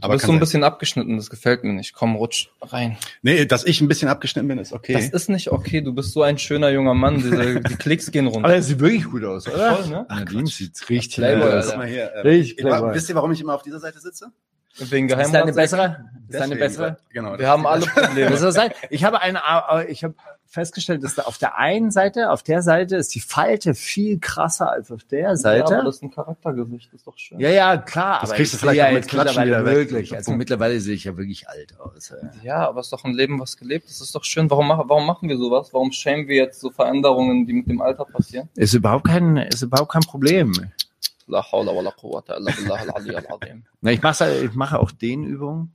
Du Aber bist so ein sein. bisschen abgeschnitten, das gefällt mir nicht. Komm, rutsch rein. Nee, dass ich ein bisschen abgeschnitten bin, ist okay. Das ist nicht okay, du bist so ein schöner junger Mann, diese, die Klicks gehen runter. Aber er sieht wirklich gut aus, oder? Voll, ne? Nadine sieht richtig Playboy, gut Alter. aus. Guck mal hier. äh, Richtig clever. Wisst ihr, warum ich immer auf dieser Seite sitze? Wegen Ist deine Geheimrat. bessere? Ist deine Deswegen, bessere? Genau. Wir haben alle Probleme. Das soll sein. Ich habe eine, äh, ich habe festgestellt, dass da auf der einen Seite, auf der Seite ist die Falte viel krasser als auf der Ja, Seite. aber das ist ein Charaktergesicht, ist doch schön. Ja, ja, klar. Das aber kriegst du ich vielleicht sehe auch ja mit Klatschen mittlerweile wieder weg. wirklich. Also mittlerweile sehe ich ja wirklich alt aus. ja. Ja, aber es ist doch ein Leben, was gelebt ist. Das ist doch schön. Warum, machen- warum machen wir sowas? Warum schämen wir jetzt so Veränderungen, die mit dem Alter passieren? Ist überhaupt kein, ist überhaupt kein Problem. La hawla wa la quwwata illa billah al-ali al-azim. Na, ich mache, ich mache auch den Übungen.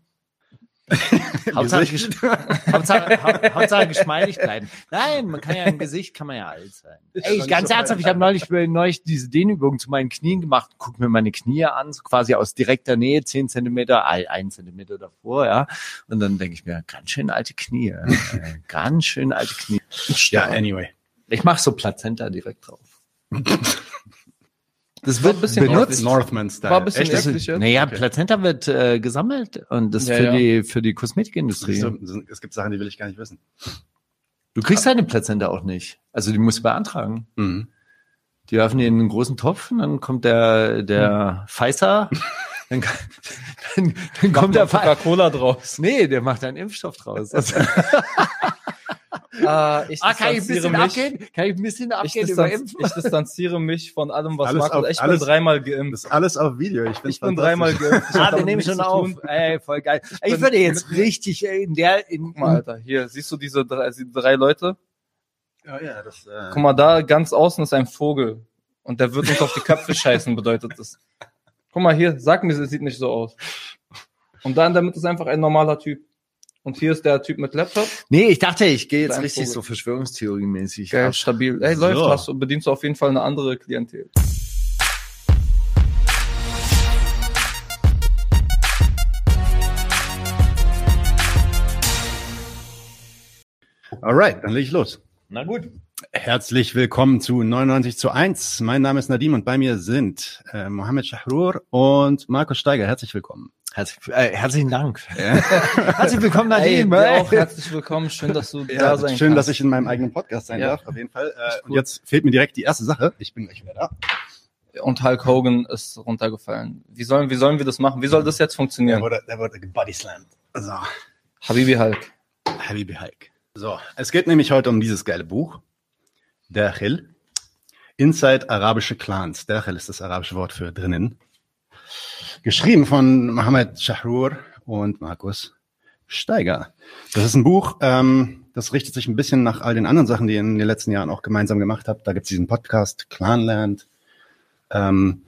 Hauptsache, gesch- Hauptsache, Haupt- Hauptsache geschmeidig bleiben. Nein, man kann ja im Gesicht kann man ja alt sein. Ey, ich, ganz ernsthaft, ich habe neulich, neulich diese Dehnübung zu meinen Knien gemacht. Guck mir meine Knie an, so quasi aus direkter Nähe, zehn Zentimeter, ein ein Zentimeter davor, ja. Und dann denke ich mir, ganz schön alte Knie, äh, ganz schön alte Knie. Ja, anyway. Ich mache so Plazenta direkt drauf. Das wird ein bisschen benutzt. Northman-Style. War ein bisschen Echt? eklig. Jetzt? Naja, Okay. Plazenta wird äh, gesammelt und das Ja, für ja. die für die Kosmetikindustrie. So, es gibt Sachen, die will ich gar nicht wissen. Du kriegst deine Plazenta auch nicht. Also die musst du beantragen. Mhm. Die werfen die in einen großen Topf und dann kommt der der Pfizer, dann, dann, dann kommt der. Coca-Cola draus. Nee, der macht einen Impfstoff draus. Also, Ah, ich ah, kann ich ein distanziere bisschen mich. abgehen? Kann ich ein bisschen Ich, abgehen über Impfen? ich distanziere mich von allem, was Alles Markus. auf- ich alles- bin dreimal Das geimpft. ist alles auf Video. Ich, Ich bin dreimal geimpft. Ich Ah, damit nehmen nichts schon auf. Ey, voll geil. Ich bin- würde jetzt richtig in der in, Guck mal, Alter, hier, siehst du diese drei, diese drei Leute? Ja, ja, das, äh, Guck mal, da ganz außen ist ein Vogel. Und der wird uns auf die Köpfe scheißen, bedeutet das. Guck mal hier, sag mir, es sieht nicht so aus. Und da in der Mitte ist einfach ein normaler Typ. Und hier ist der Typ mit Laptop. Nee, ich dachte, ich gehe jetzt richtig Vogel. so Verschwörungstheorie-mäßig. Geil, ab. stabil. Ey, So. läuft, hast du, bedienst du auf jeden Fall eine andere Klientel. Alright, dann leg ich los. Na gut. Herzlich willkommen zu 99 zu 1. Mein Name ist Nadim und bei mir sind äh, Mohammed Shahrur und Markus Steiger. Herzlich willkommen. Herzlich, äh, herzlichen Dank. Herzlich willkommen, Nadim. dir ey. auch herzlich willkommen. Schön, dass du Ja, da sein schön, kannst. dass ich in meinem eigenen Podcast sein Ja. darf, auf jeden Fall. Äh, und jetzt fehlt mir direkt die erste Sache. Ich bin gleich wieder da. Und Hulk Hogan ist runtergefallen. Wie sollen, wie sollen wir das machen? Wie soll das jetzt Der funktionieren? wurde, der wurde bodyslammed. So, Habibi Hulk. Habibi Hulk. So, es geht nämlich heute um dieses geile Buch. Dakhil. Inside arabische Clans. Dakhil ist das arabische Wort für drinnen. Geschrieben von Mohammed Shahrur und Markus Steiger. Das ist ein Buch, ähm, das richtet sich ein bisschen nach all den anderen Sachen, die ihr in den letzten Jahren auch gemeinsam gemacht habt. Da gibt es diesen Podcast Clanland. Ähm,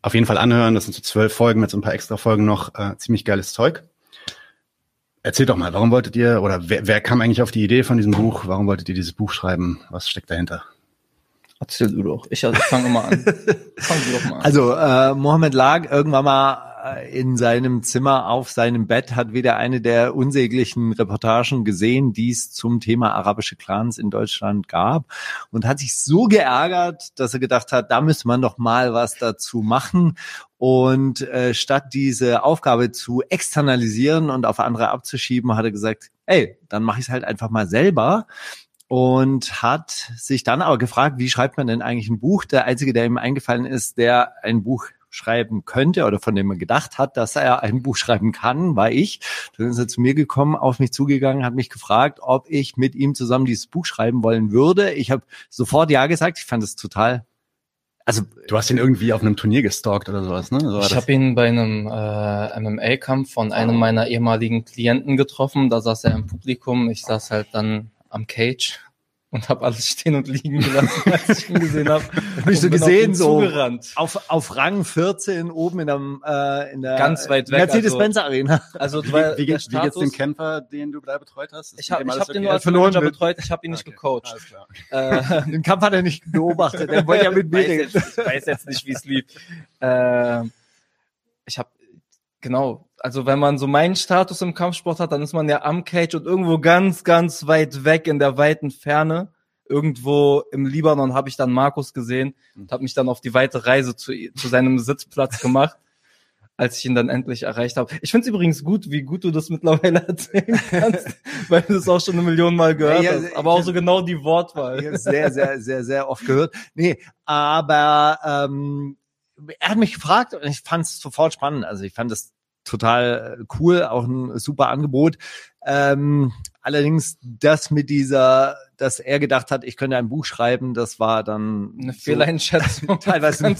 auf jeden Fall anhören. Das sind so zwölf Folgen mit so ein paar extra Folgen noch. Äh, ziemlich geiles Zeug. Erzählt doch mal, warum wolltet ihr oder wer, wer kam eigentlich auf die Idee von diesem Buch? Warum wolltet ihr dieses Buch schreiben? Was steckt dahinter? Erzähl du doch. Ich also, fange immer an. Fang du doch mal an. Also, äh, Mohammed lag irgendwann mal in seinem Zimmer auf seinem Bett, hat wieder eine der unsäglichen Reportagen gesehen, die es zum Thema arabische Clans in Deutschland gab und hat sich so geärgert, dass er gedacht hat, da müsste man doch mal was dazu machen. Und äh, statt diese Aufgabe zu externalisieren und auf andere abzuschieben, hat er gesagt, ey, dann mache ich es halt einfach mal selber und hat sich dann aber gefragt, wie schreibt man denn eigentlich ein Buch? Der einzige, der ihm eingefallen ist, der ein Buch schreiben könnte oder von dem er gedacht hat, dass er ein Buch schreiben kann, war ich. Dann ist er zu mir gekommen, auf mich zugegangen, hat mich gefragt, ob ich mit ihm zusammen dieses Buch schreiben wollen würde. Ich habe sofort ja gesagt. Ich fand es total, also Du hast ihn irgendwie auf einem Turnier gestalkt oder sowas, ne? So Ich habe ihn bei einem äh, MMA-Kampf von einem meiner ehemaligen Klienten getroffen. Da saß er im Publikum. Ich saß halt dann am Cage und habe alles stehen und liegen gelassen, als ich ihn gesehen habe. hab ich so gesehen, so zugerannt. auf, auf Rang 14 oben in der, äh, in der Ganz weit weg, Mercedes-Benz Arena. Also wie, weil wie, der geht's, wie geht's dem Kämpfer, den du da betreut hast? Ist Ich habe hab den okay? nur als verloren Manager betreut, ich habe ihn nicht Okay, gecoacht. Alles klar. Äh, Den Kampf hat er nicht beobachtet. Er wollte ja mit mir weiß reden. jetzt, ich weiß jetzt nicht, wie es lief. Äh, ich habe genau, also wenn man so meinen Status im Kampfsport hat, dann ist man ja am Cage und irgendwo ganz, ganz weit weg in der weiten Ferne. Irgendwo im Libanon habe ich dann Markus gesehen und habe mich dann auf die weite Reise zu, zu seinem Sitzplatz gemacht. als ich ihn dann endlich erreicht habe. Ich finde es übrigens gut, wie gut du das mittlerweile erzählen kannst, weil du es auch schon eine Million Mal gehört Ja, hast. Aber auch so genau die Wortwahl. Ich sehr, sehr, sehr, sehr oft gehört. Nee, aber ähm, er hat mich gefragt und ich fand es sofort spannend. Also ich fand es total äh, cool, auch ein super Angebot. Ähm, allerdings das mit dieser, dass er gedacht hat, ich könnte ein Buch schreiben, das war dann Eine Fehleinschätzung. teilweise, eine,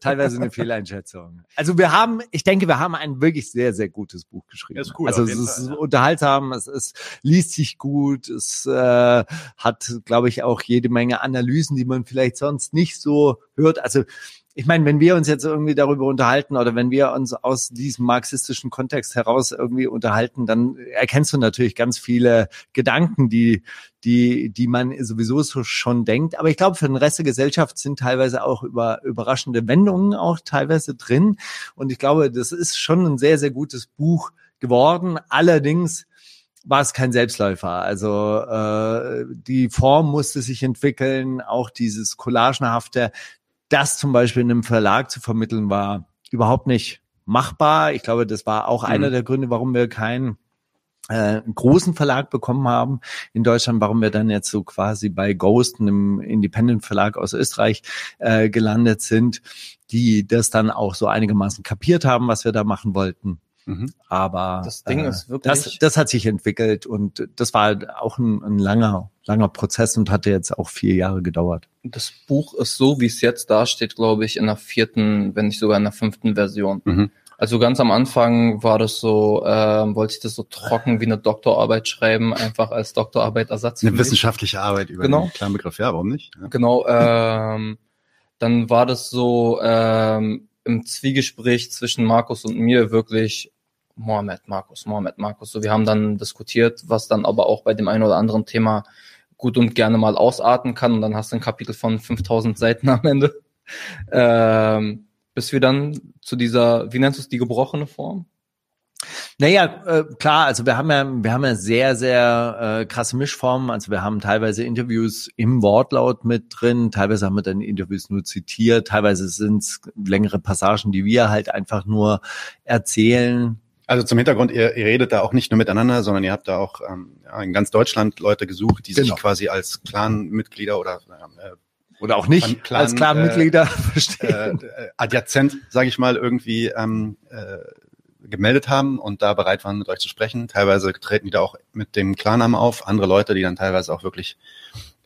teilweise eine Fehleinschätzung. Also wir haben, ich denke, wir haben ein wirklich sehr, sehr gutes Buch geschrieben. Ist cool, also es ist Fall, ja. unterhaltsam, es ist, liest sich gut, es äh, hat, glaube ich, auch jede Menge Analysen, die man vielleicht sonst nicht so hört. Also ich meine, wenn wir uns jetzt irgendwie darüber unterhalten oder wenn wir uns aus diesem marxistischen Kontext heraus irgendwie unterhalten, dann erkennst du natürlich ganz viele Gedanken, die, die, die man sowieso so schon denkt. Aber ich glaube, für den Rest der Gesellschaft sind teilweise auch über, überraschende Wendungen auch teilweise drin. Und ich glaube, das ist schon ein sehr, sehr gutes Buch geworden. Allerdings war es kein Selbstläufer. Also äh, die Form musste sich entwickeln, auch dieses Collagenhafte, das zum Beispiel in einem Verlag zu vermitteln, war überhaupt nicht machbar. Ich glaube, das war auch Mhm. einer der Gründe, warum wir keinen äh, großen Verlag bekommen haben in Deutschland, warum wir dann jetzt so quasi bei Ghost, einem Independent Verlag aus Österreich, äh, gelandet sind, die das dann auch so einigermaßen kapiert haben, was wir da machen wollten. Mhm. Aber Das Ding äh, ist wirklich- das, das hat sich entwickelt und das war halt auch ein, ein langer, langer Prozess und hatte jetzt auch vier Jahre gedauert. Das Buch ist so, wie es jetzt dasteht, glaube ich, in der vierten, wenn nicht sogar in der fünften Version. Mhm. Also ganz am Anfang war das so, ähm, wollte ich das so trocken wie eine Doktorarbeit schreiben, einfach als Doktorarbeit-Ersatz. für Eine wissenschaftliche Arbeit über Genau. den klaren Begriff, ja, warum nicht? Ja. Genau, ähm, dann war das so ähm, im Zwiegespräch zwischen Markus und mir wirklich Mohammed, Markus, Mohammed, Markus. So, wir haben dann diskutiert, was dann aber auch bei dem einen oder anderen Thema gut und gerne mal ausarten kann. Und dann hast du ein Kapitel von 5000 Seiten am Ende. Ähm, bis wir dann zu dieser, wie nennst du es, die gebrochene Form? Naja, äh, klar, also wir haben ja, wir haben ja sehr, sehr äh, krasse Mischformen. Also wir haben teilweise Interviews im Wortlaut mit drin, teilweise haben wir dann Interviews nur zitiert, teilweise sind es längere Passagen, die wir halt einfach nur erzählen. Also zum Hintergrund, ihr, ihr redet da auch nicht nur miteinander, sondern ihr habt da auch ähm, in ganz Deutschland Leute gesucht, die Genau. sich quasi als Clan-Mitglieder oder äh, Oder auch nicht Clan- als Clan-Mitglieder äh, äh, adjazent, sage ich mal, irgendwie ähm, äh, gemeldet haben und da bereit waren, mit euch zu sprechen. Teilweise treten die da auch mit dem Klarnamen auf. Andere Leute, die dann teilweise auch wirklich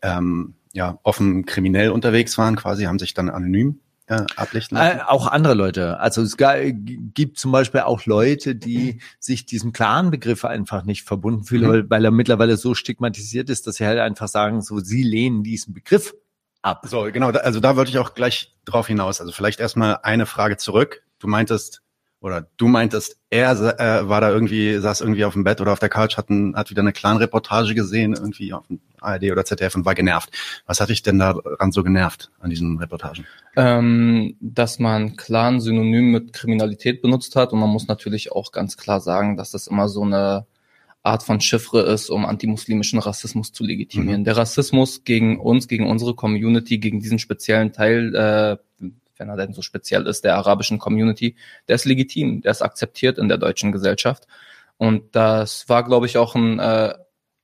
ähm, ja, offen kriminell unterwegs waren, quasi, haben sich dann anonym äh, ablichten lassen. Äh, auch andere Leute. Also es gibt zum Beispiel auch Leute, die sich diesem klaren Begriff einfach nicht verbunden fühlen, Mhm. weil, er mittlerweile so stigmatisiert ist, dass sie halt einfach sagen, so sie lehnen diesen Begriff ab. So, genau, also da wollte ich auch gleich drauf hinaus. Also vielleicht erstmal eine Frage zurück. Du meintest, oder du meintest, er äh, war da irgendwie, saß irgendwie auf dem Bett oder auf der Couch, hat, ein, hat wieder eine Clan-Reportage gesehen, irgendwie auf ARD oder ZDF und war genervt. Was hat dich denn daran so genervt, an diesen Reportagen? ähm, dass man Clan synonym mit Kriminalität benutzt hat und man muss natürlich auch ganz klar sagen, dass das immer so eine Art von Chiffre ist, um antimuslimischen Rassismus zu legitimieren. Der Rassismus gegen uns, gegen unsere Community, gegen diesen speziellen Teil, äh, wenn er denn so speziell ist, der arabischen Community, der ist legitim, der ist akzeptiert in der deutschen Gesellschaft. Und das war, glaube ich, auch ein äh,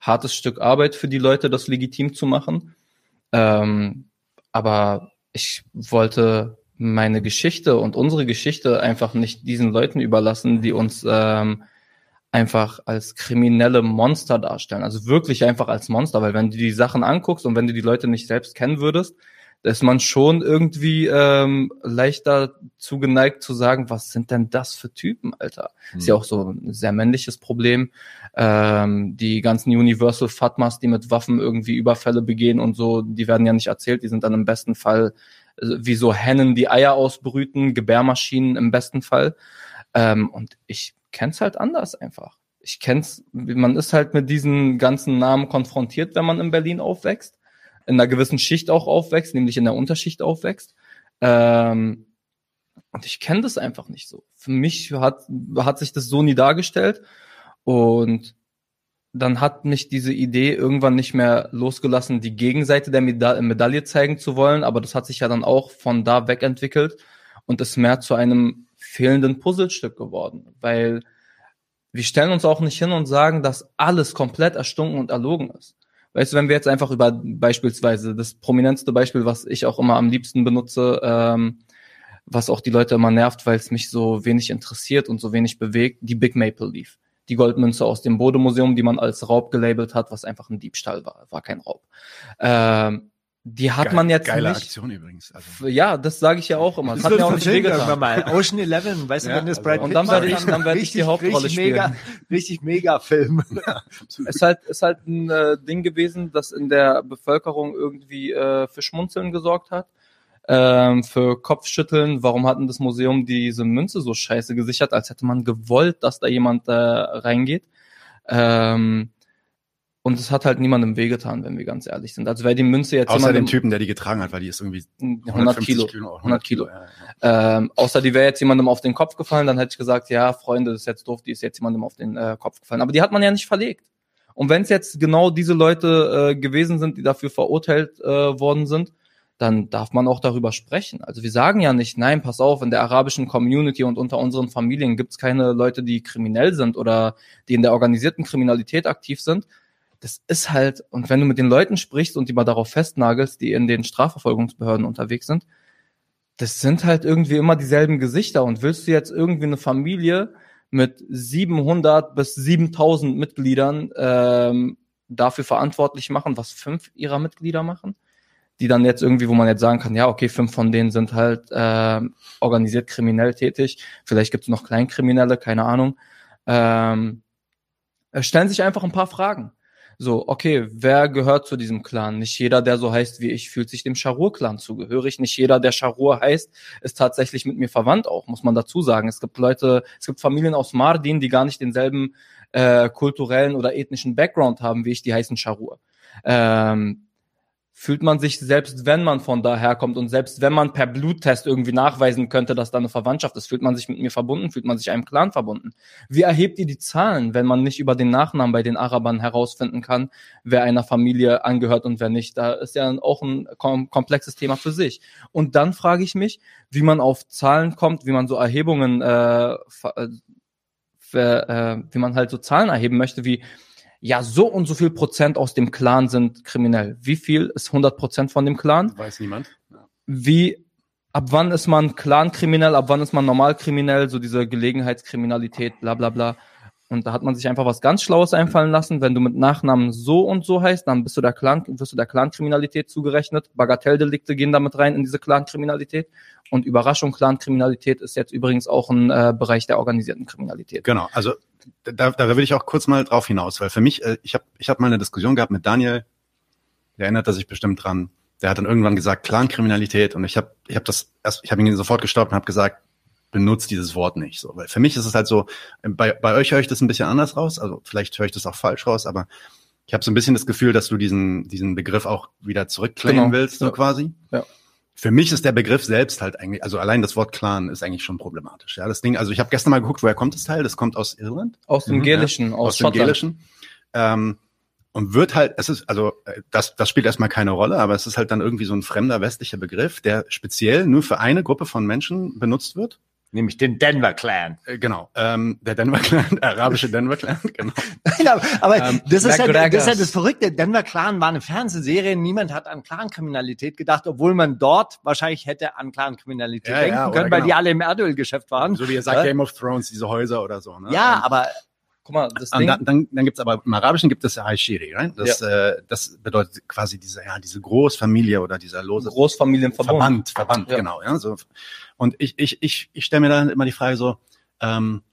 hartes Stück Arbeit für die Leute, das legitim zu machen. Ähm, aber ich wollte meine Geschichte und unsere Geschichte einfach nicht diesen Leuten überlassen, die uns ähm, einfach als kriminelle Monster darstellen. Also wirklich einfach als Monster, weil wenn du die Sachen anguckst und wenn du die Leute nicht selbst kennen würdest, ist man schon irgendwie ähm, leichter zugeneigt zu sagen, was sind denn das für Typen, Alter? Ist ja auch so ein sehr männliches Problem. Ähm, die ganzen Universal Fatmas, die mit Waffen irgendwie Überfälle begehen und so, die werden ja nicht erzählt, die sind dann im besten Fall äh, wie so Hennen, die Eier ausbrüten, Gebärmaschinen im besten Fall. Ähm, und ich kenn's halt anders einfach. Ich kenn's, man ist halt mit diesen ganzen Namen konfrontiert, wenn man in Berlin aufwächst, in einer gewissen Schicht auch aufwächst, nämlich in der Unterschicht aufwächst. Ähm, und ich kenne das einfach nicht so. Für mich hat, hat sich das so nie dargestellt. Und dann hat mich diese Idee irgendwann nicht mehr losgelassen, die Gegenseite der Meda Medaille zeigen zu wollen. Aber das hat sich ja dann auch von da weg entwickelt und ist mehr zu einem fehlenden Puzzlestück geworden, weil wir stellen uns auch nicht hin und sagen, dass alles komplett erstunken und erlogen ist. Weißt du, wenn wir jetzt einfach über beispielsweise das prominenteste Beispiel, was ich auch immer am liebsten benutze, ähm, was auch die Leute immer nervt, weil es mich so wenig interessiert und so wenig bewegt, die Big Maple Leaf. Die Goldmünze aus dem Bode-Museum, die man als Raub gelabelt hat, was einfach ein Diebstahl war, war kein Raub. Ähm, die hat Geil, man jetzt geile nicht. Aktion übrigens. Also, Ja, das sage ich ja auch immer. Das hat mir auch nicht irgendwann wehgetan. mal. Ocean Eleven, weißt du, Ja, wenn das also- Brad Und dann werde ich- dann werde ich die Hauptrolle richtig Mega, richtig mega Film. ist halt ist halt ein äh, Ding gewesen, das in der Bevölkerung irgendwie äh, für Schmunzeln gesorgt hat, ähm, für Kopfschütteln. Warum hat denn das Museum diese Münze so scheiße gesichert, als hätte man gewollt, dass da jemand äh, reingeht? Ähm, und es hat halt niemandem wehgetan, wenn wir ganz ehrlich sind. Also wäre die Münze jetzt außer dem Typen, der die getragen hat, weil die ist irgendwie 100 Kilo, 100 100 Kilo. Ja, ja. Ähm, außer die wäre jetzt jemandem auf den Kopf gefallen, dann hätte ich gesagt, ja, Freunde, das ist jetzt doof, die ist jetzt jemandem auf den äh, Kopf gefallen. Aber die hat man ja nicht verlegt. Und wenn es jetzt genau diese Leute äh, gewesen sind, die dafür verurteilt äh, worden sind, dann darf man auch darüber sprechen. Also wir sagen ja nicht, nein, pass auf, in der arabischen Community und unter unseren Familien gibt es keine Leute, die kriminell sind oder die in der organisierten Kriminalität aktiv sind. Das ist halt, und wenn du mit den Leuten sprichst und die mal darauf festnagelst, die in den Strafverfolgungsbehörden unterwegs sind, das sind halt irgendwie immer dieselben Gesichter. Und willst du jetzt irgendwie eine Familie mit 700 bis 7000 Mitgliedern ähm, dafür verantwortlich machen, was fünf ihrer Mitglieder machen? Die dann jetzt irgendwie, wo man jetzt sagen kann, ja, okay, fünf von denen sind halt ähm, organisiert kriminell tätig. Vielleicht gibt es noch Kleinkriminelle, keine Ahnung. Ähm, stellen sich einfach ein paar Fragen. So, okay, wer gehört zu diesem Clan? Nicht jeder, der so heißt wie ich, fühlt sich dem Charur-Clan zugehörig. Nicht jeder, der Charur heißt, ist tatsächlich mit mir verwandt auch, muss man dazu sagen. Es gibt Leute, es gibt Familien aus Mardin, die gar nicht denselben äh, kulturellen oder ethnischen Background haben wie ich, die heißen Charur. Ähm, fühlt man sich, selbst wenn man von daher kommt und selbst wenn man per Bluttest irgendwie nachweisen könnte, dass da eine Verwandtschaft ist, fühlt man sich mit mir verbunden, fühlt man sich einem Clan verbunden. Wie erhebt ihr die Zahlen, wenn man nicht über den Nachnamen bei den Arabern herausfinden kann, wer einer Familie angehört und wer nicht? Da ist ja auch ein kom komplexes Thema für sich. Und dann frage ich mich, wie man auf Zahlen kommt, wie man so Erhebungen, äh, äh, äh, wie man halt so Zahlen erheben möchte, wie ja, so und so viel Prozent aus dem Clan sind kriminell. Wie viel ist 100 Prozent von dem Clan? Weiß niemand. Wie, ab wann ist man Clan-kriminell, ab wann ist man normal-kriminell, so diese Gelegenheitskriminalität, bla bla bla. Und da hat man sich einfach was ganz Schlaues einfallen lassen. Wenn du mit Nachnamen so und so heißt, dann bist du der Clan, wirst du der Clan-Kriminalität zugerechnet. Bagatelldelikte gehen damit rein in diese Clan-Kriminalität. Und Überraschung, Clan-Kriminalität ist jetzt übrigens auch ein äh, Bereich der organisierten Kriminalität. Genau, also da, da will ich auch kurz mal drauf hinaus, weil für mich, äh, ich habe ich hab mal eine Diskussion gehabt mit Daniel, der erinnert er sich bestimmt dran. Der hat dann irgendwann gesagt Clankriminalität und ich habe ich hab das erst, ich habe ihn sofort gestoppt und habe gesagt, benutzt dieses Wort nicht. So, weil für mich ist es halt so, bei, bei euch höre ich das ein bisschen anders raus, also vielleicht höre ich das auch falsch raus, aber ich habe so ein bisschen das Gefühl, dass du diesen diesen Begriff auch wieder zurückclaimen Genau. willst, so Ja. quasi. Ja. Für mich ist der Begriff selbst halt eigentlich, also allein das Wort Clan ist eigentlich schon problematisch. Ja, das Ding, also ich habe gestern mal geguckt, woher kommt das Teil? Das kommt aus Irland Aus dem Mhm, Gälischen, aus, aus dem. Gälischen. Ähm, und wird halt, es ist, also äh, das, das spielt erstmal keine Rolle, aber es ist halt dann irgendwie so ein fremder westlicher Begriff, der speziell nur für eine Gruppe von Menschen benutzt wird. Nämlich den Denver Clan. Äh, genau. Ähm, der Denver Clan, der arabische Denver Clan, genau. Nein, aber, aber Ähm, das, ist ja, McGregor. das ist ja das Verrückte. Denver Clan war eine Fernsehserie. Niemand hat an Clankriminalität gedacht, obwohl man dort wahrscheinlich hätte an Clankriminalität Ja, denken ja, können, weil genau. die alle im Erdölgeschäft waren. So wie ihr sagt, Ja? Game of Thrones, diese Häuser oder so. Ne? Ja, Ähm, aber Guck mal, das Und Ding, dann, dann, dann gibt's aber im Arabischen gibt es ja Aishiri, right? Das, äh, das bedeutet quasi diese, ja, diese Großfamilie oder dieser lose Großfamilienverbund. Verband, Verband, Ja. genau. Ja, so. Und ich, ich, ich, ich stelle mir dann immer die Frage so, ähm, äh,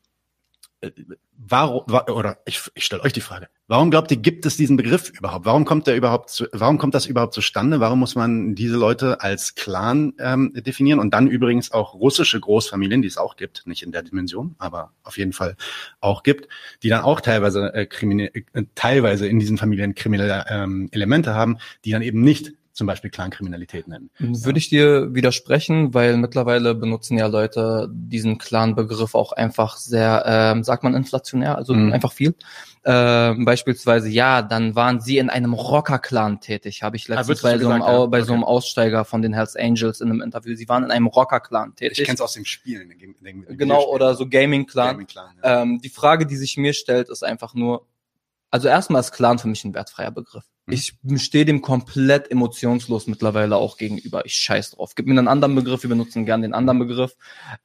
warum, wa- oder ich, ich stelle euch die Frage, warum glaubt ihr, gibt es diesen Begriff überhaupt? Warum kommt der überhaupt zu, warum kommt das überhaupt zustande? Warum muss man diese Leute als Clan ähm, definieren? Und dann übrigens auch russische Großfamilien, die es auch gibt, nicht in der Dimension, aber auf jeden Fall auch gibt, die dann auch teilweise äh, kriminell, äh, teilweise in diesen Familien kriminelle ähm, Elemente haben, die dann eben nicht zum Beispiel Clankriminalität nennen. Würde ich dir widersprechen, weil mittlerweile benutzen ja Leute diesen Clan-Begriff auch einfach sehr, ähm, sagt man inflationär, also Mhm. einfach viel. Ähm, beispielsweise, ja, dann waren sie in einem Rocker-Clan tätig, habe ich Ah, letztens das bei, so so einem, gesagt, ja? Bei so einem Okay. Aussteiger von den Hells Angels in einem Interview. Sie waren in einem Rocker-Clan tätig. Ich kenne es aus dem Spielen. in dem- in dem genau, oder so Gaming-Clan. Gaming-Clan, ja. Ähm, die Frage, die sich mir stellt, ist einfach nur, also erstmal ist Clan für mich ein wertfreier Begriff. Mhm. Ich stehe dem komplett emotionslos mittlerweile auch gegenüber. Ich scheiß drauf. Gib mir einen anderen Begriff, wir benutzen gern den anderen Begriff.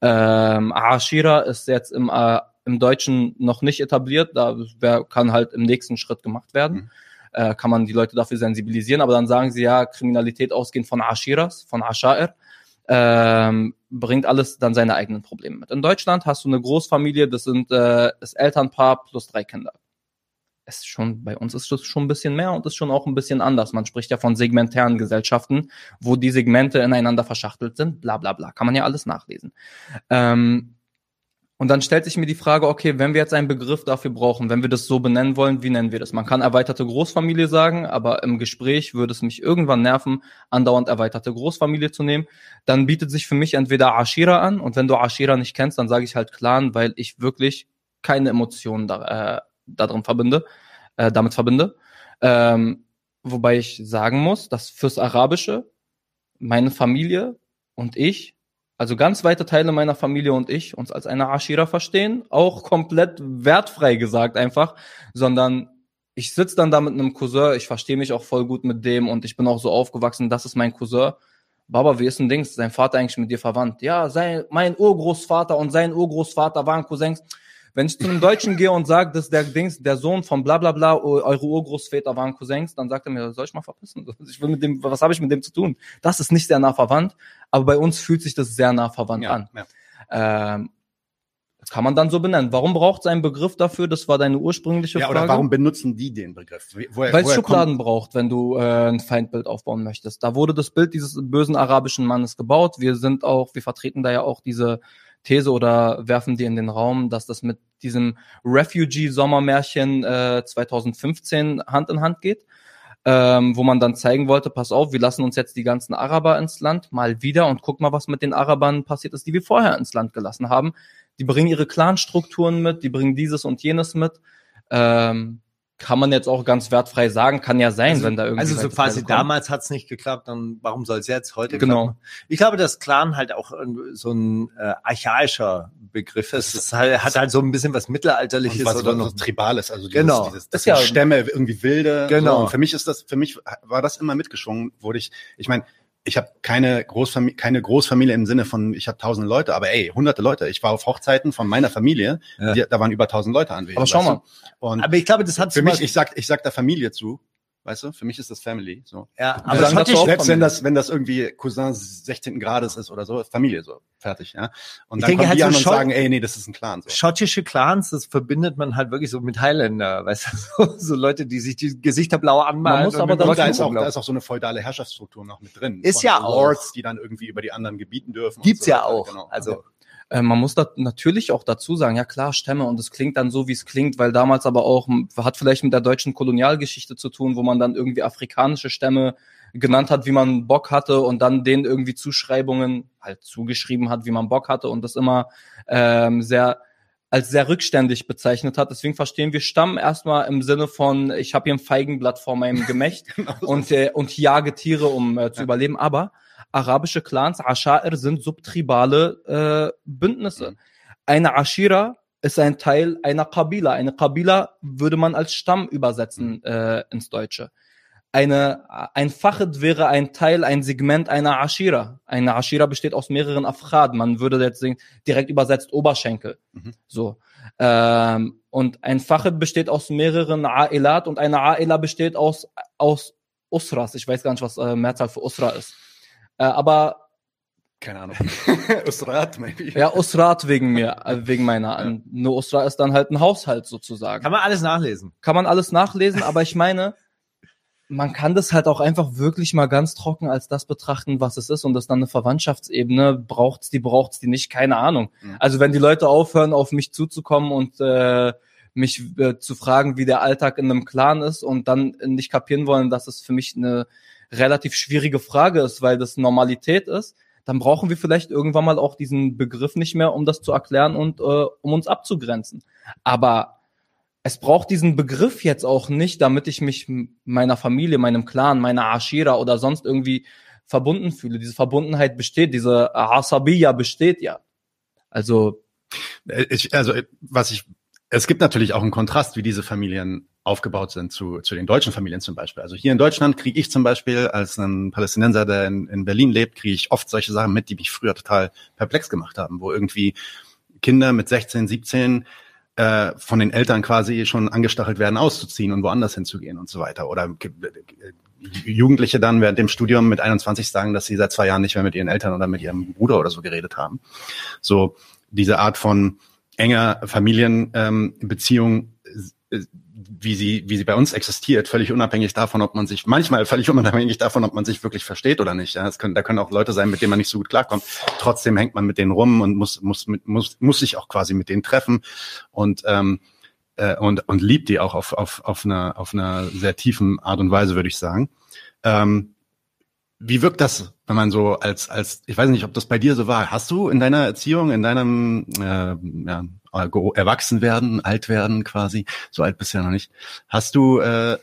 Ähm, Ashira ist jetzt im, äh, im Deutschen noch nicht etabliert. Da wär, kann halt im nächsten Schritt gemacht werden. Mhm. Äh, kann man die Leute dafür sensibilisieren, aber dann sagen sie ja, Kriminalität ausgehend von Ashiras, von Ashair ähm, bringt alles dann seine eigenen Probleme mit. In Deutschland hast du eine Großfamilie, das sind äh, das Elternpaar plus drei Kinder. Es ist schon, bei uns ist das schon ein bisschen mehr und ist schon auch ein bisschen anders. Man spricht ja von segmentären Gesellschaften, wo die Segmente ineinander verschachtelt sind, bla bla bla. Kann man ja alles nachlesen. Ähm, und dann stellt sich mir die Frage, okay, wenn wir jetzt einen Begriff dafür brauchen, wenn wir das so benennen wollen, wie nennen wir das? Man kann erweiterte Großfamilie sagen, aber im Gespräch würde es mich irgendwann nerven, andauernd erweiterte Großfamilie zu nehmen. Dann bietet sich für mich entweder Ashira an und wenn du Ashira nicht kennst, dann sage ich halt Clan, weil ich wirklich keine Emotionen da, äh, da drin verbinde, äh, damit verbinde. Ähm, wobei ich sagen muss, dass fürs Arabische meine Familie und ich also ganz weite Teile meiner Familie und ich uns als eine Ashira verstehen, auch komplett wertfrei gesagt einfach, sondern ich sitz dann da mit einem Cousin, ich verstehe mich auch voll gut mit dem und ich bin auch so aufgewachsen, das ist mein Cousin. Baba, wie ist ein Dings? Sein Vater eigentlich mit dir verwandt? Ja, sein, mein Urgroßvater und sein Urgroßvater waren Cousins. Wenn ich zu einem Deutschen gehe und sage, das ist der Dings, der Sohn von bla bla bla, eure Urgroßväter waren Cousins, dann sagt er mir, soll ich mal verpissen? Ich will mit dem, was habe ich mit dem zu tun? Das ist nicht sehr nah verwandt, aber bei uns fühlt sich das sehr nah verwandt an. ja. Ähm, das kann man dann so benennen. Warum braucht es einen Begriff dafür? Das war deine ursprüngliche ja, Frage. oder warum benutzen die den Begriff? Weil es Schubladen braucht, wenn du äh, ein Feindbild aufbauen möchtest. Da wurde das Bild dieses bösen arabischen Mannes gebaut. Wir sind auch, wir vertreten da ja auch diese These oder werfen die in den Raum, dass das mit diesem Refugee-Sommermärchen äh, 2015 Hand in Hand geht. Ähm, wo man dann zeigen wollte, pass auf, wir lassen uns jetzt die ganzen Araber ins Land mal wieder und guck mal, was mit den Arabern passiert ist, die wir vorher ins Land gelassen haben. Die bringen ihre Clanstrukturen mit, die bringen dieses und jenes mit. Ähm, kann man jetzt auch ganz wertfrei sagen, kann ja sein, Also, wenn da irgendwie. also so quasi kommen. damals hat's nicht geklappt, dann warum soll es jetzt heute Genau. klappen? Ich glaube, dass Clan halt auch so ein äh, archaischer Begriff ist. Das halt, hat halt so ein bisschen was Und Mittelalterliches was, oder was, noch. was Tribales, also dieses, Genau. dieses das Ist ja- sind Stämme, irgendwie wilde. Genau. So. Und für mich ist das, für mich war das immer mitgeschwungen, wurde ich, ich meine, ich habe keine Großfamilie, keine Großfamilie im Sinne von, ich habe tausende Leute, aber ey, hunderte Leute. Ich war auf Hochzeiten von meiner Familie, Ja. die, da waren über tausend Leute anwesend. Aber schau mal. Aber ich glaube, das hat für mich, ich sag, ich sag da Familie zu, weißt du? Für mich ist das Family. So. ja, aber sagen das schottisch, auch Selbst wenn das, wenn das irgendwie Cousin 16. Grades ist oder so, Familie so, fertig, ja. Und Ich dann denke kommen halt die so an und sagen, ey, nee, das ist ein Clan. So. schottische Clans, das verbindet man halt wirklich so mit Highlander, weißt du, so, so Leute, die sich die Gesichter blau anmalen. Man muss aber dann- Und da ist auch, da ist auch so eine feudale Herrschaftsstruktur noch mit drin. Ist Von ja auch. Lords, die dann irgendwie über die anderen gebieten dürfen. Gibt's so ja auch. Genau. Also Äh, man muss da natürlich auch dazu sagen, ja klar, Stämme und es klingt dann so, wie es klingt, weil damals aber auch, m, hat vielleicht mit der deutschen Kolonialgeschichte zu tun, wo man dann irgendwie afrikanische Stämme genannt hat, wie man Bock hatte und dann denen irgendwie Zuschreibungen halt zugeschrieben hat, wie man Bock hatte und das immer ähm, sehr als sehr rückständig bezeichnet hat. Deswegen verstehen wir Stamm erstmal im Sinne von, ich habe hier ein Feigenblatt vor meinem Gemächt Genau und, äh, und jage Tiere, um äh, zu Ja. überleben. Aber arabische Clans, Asha'ir, sind subtribale äh, Bündnisse. Mhm. Eine Ashira ist ein Teil einer Kabila. Eine Kabila würde man als Stamm übersetzen äh, ins Deutsche. Eine, ein Fachet wäre ein Teil, ein Segment einer Ashira. Eine Ashira besteht aus mehreren Afrad. Man würde jetzt direkt übersetzt Oberschenkel. Mhm. So. Ähm, und ein Fachet besteht aus mehreren A'ilat und eine A'ila besteht aus, aus Usras. Ich weiß gar nicht, was äh, Mehrzahl für Usra ist. Äh, aber Keine Ahnung. Usrat, maybe. ja, Usrat wegen mir, äh, wegen meiner. Ja. Nur Usra ist dann halt ein Haushalt sozusagen. kann man alles nachlesen. Kann man alles nachlesen, aber ich meine, man kann das halt auch einfach wirklich mal ganz trocken als das betrachten, was es ist und das dann eine Verwandtschaftsebene. Braucht's die, braucht's die nicht? Keine Ahnung. Mhm. Also wenn die Leute aufhören, auf mich zuzukommen und äh, mich äh, zu fragen, wie der Alltag in einem Clan ist und dann nicht kapieren wollen, dass es für mich eine relativ schwierige Frage ist, weil das Normalität ist, dann brauchen wir vielleicht irgendwann mal auch diesen Begriff nicht mehr, um das zu erklären und äh, um uns abzugrenzen. Aber es braucht diesen Begriff jetzt auch nicht, damit ich mich meiner Familie, meinem Clan, meiner Ashira oder sonst irgendwie verbunden fühle. Diese Verbundenheit besteht, diese Asabiya besteht ja. Also äh, ich, also was ich, es gibt natürlich auch einen Kontrast, wie diese Familien aufgebaut sind zu, zu den deutschen Familien zum Beispiel. Also hier in Deutschland kriege ich zum Beispiel als ein Palästinenser, der in, in Berlin lebt, kriege ich oft solche Sachen mit, die mich früher total perplex gemacht haben, wo irgendwie Kinder mit 16, 17 äh, von den Eltern quasi schon angestachelt werden, auszuziehen und woanders hinzugehen und so weiter. Oder Jugendliche dann während dem Studium mit 21 sagen, dass sie seit zwei Jahren nicht mehr mit ihren Eltern oder mit ihrem Bruder oder so geredet haben. So diese Art von enger Familienbeziehung ähm, wie sie, wie sie bei uns existiert, völlig unabhängig davon, ob man sich, manchmal völlig unabhängig davon, ob man sich wirklich versteht oder nicht. Ja, es können, da können auch Leute sein, mit denen man nicht so gut klarkommt. Trotzdem hängt man mit denen rum und muss, muss, mit, muss, muss sich auch quasi mit denen treffen und, ähm, äh, und, und liebt die auch auf, auf, auf einer, auf einer sehr tiefen Art und Weise, würde ich sagen. Ähm, wie wirkt das, wenn man so als, als, ich weiß nicht, ob das bei dir so war. Hast du in deiner Erziehung, in deinem äh, ja, erwachsen werden, alt werden quasi, so alt bist du ja noch nicht, hast du äh,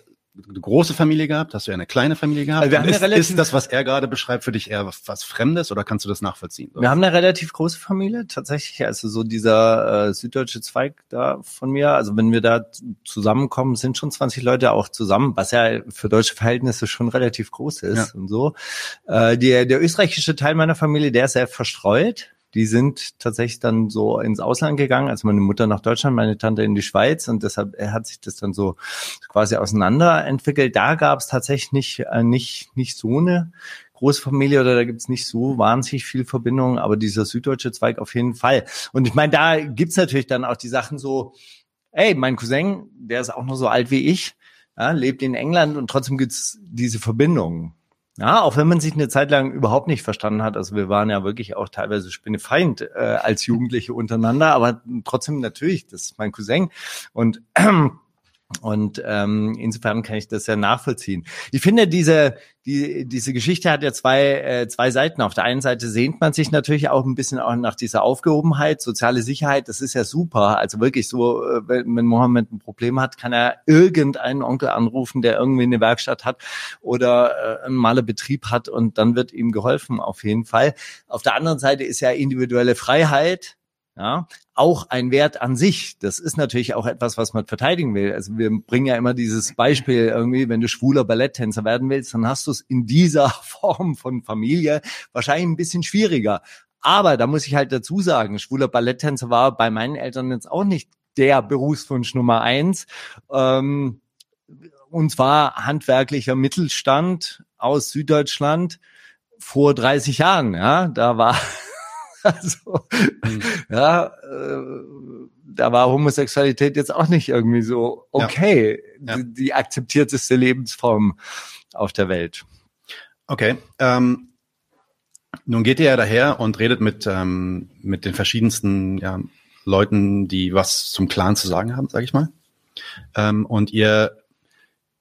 eine große Familie gehabt? Hast du eine kleine Familie gehabt? Also wir haben ist, ist das, was er gerade beschreibt, für dich eher was Fremdes oder kannst du das nachvollziehen? Wir haben eine relativ große Familie, tatsächlich. Also so dieser äh, süddeutsche Zweig da von mir. Also wenn wir da zusammenkommen, sind schon 20 Leute auch zusammen, was ja für deutsche Verhältnisse schon relativ groß ist ja. und so. Äh, der, der österreichische Teil meiner Familie, der ist sehr verstreut die sind tatsächlich dann so ins Ausland gegangen, also meine Mutter nach Deutschland, meine Tante in die Schweiz und deshalb hat sich das dann so quasi auseinander entwickelt. Da gab es tatsächlich nicht, äh, nicht, nicht so eine Großfamilie oder da gibt's nicht so wahnsinnig viel Verbindung, aber dieser süddeutsche Zweig auf jeden Fall. Und ich meine, da gibt's natürlich dann auch die Sachen so, ey, mein Cousin, der ist auch noch so alt wie ich, ja, lebt in England und trotzdem gibt's diese Verbindungen. Ja, auch wenn man sich eine Zeit lang überhaupt nicht verstanden hat. Also wir waren ja wirklich auch teilweise Spinnefeind äh, als Jugendliche untereinander, aber trotzdem natürlich, das ist mein Cousin. Und und ähm, insofern kann ich das ja nachvollziehen. Ich finde, diese, die, diese Geschichte hat ja zwei, äh, zwei Seiten. Auf der einen Seite sehnt man sich natürlich auch ein bisschen auch nach dieser Aufgehobenheit, soziale Sicherheit, das ist ja super. Also wirklich so, äh, wenn Mohammed ein Problem hat, kann er irgendeinen Onkel anrufen, der irgendwie eine Werkstatt hat oder äh, einen Malerbetrieb hat und dann wird ihm geholfen, auf jeden Fall. Auf der anderen Seite ist ja individuelle Freiheit ja, auch ein Wert an sich. Das ist natürlich auch etwas, was man verteidigen will. Also wir bringen ja immer dieses Beispiel irgendwie, wenn du schwuler Balletttänzer werden willst, dann hast du es in dieser Form von Familie wahrscheinlich ein bisschen schwieriger. Aber da muss ich halt dazu sagen, schwuler Balletttänzer war bei meinen Eltern jetzt auch nicht der Berufswunsch Nummer eins. Ähm, und zwar handwerklicher Mittelstand aus Süddeutschland vor 30 Jahren. Ja, da war Also, mhm. ja, äh, da war Homosexualität jetzt auch nicht irgendwie so okay, ja. Ja. Die, die, akzeptierteste Lebensform auf der Welt. Okay. Ähm, nun geht ihr ja daher und redet mit, ähm, mit den verschiedensten ja, Leuten, die was zum Clan zu sagen haben, sage ich mal. Ähm, und ihr,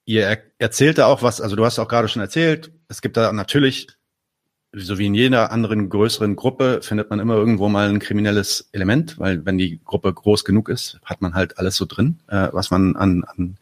ihr er erzählt da auch was, also du hast auch gerade schon erzählt, es gibt da natürlich so wie in jeder anderen größeren Gruppe findet man immer irgendwo mal ein kriminelles Element, weil wenn die Gruppe groß genug ist, hat man halt alles so drin, äh, was man an, an,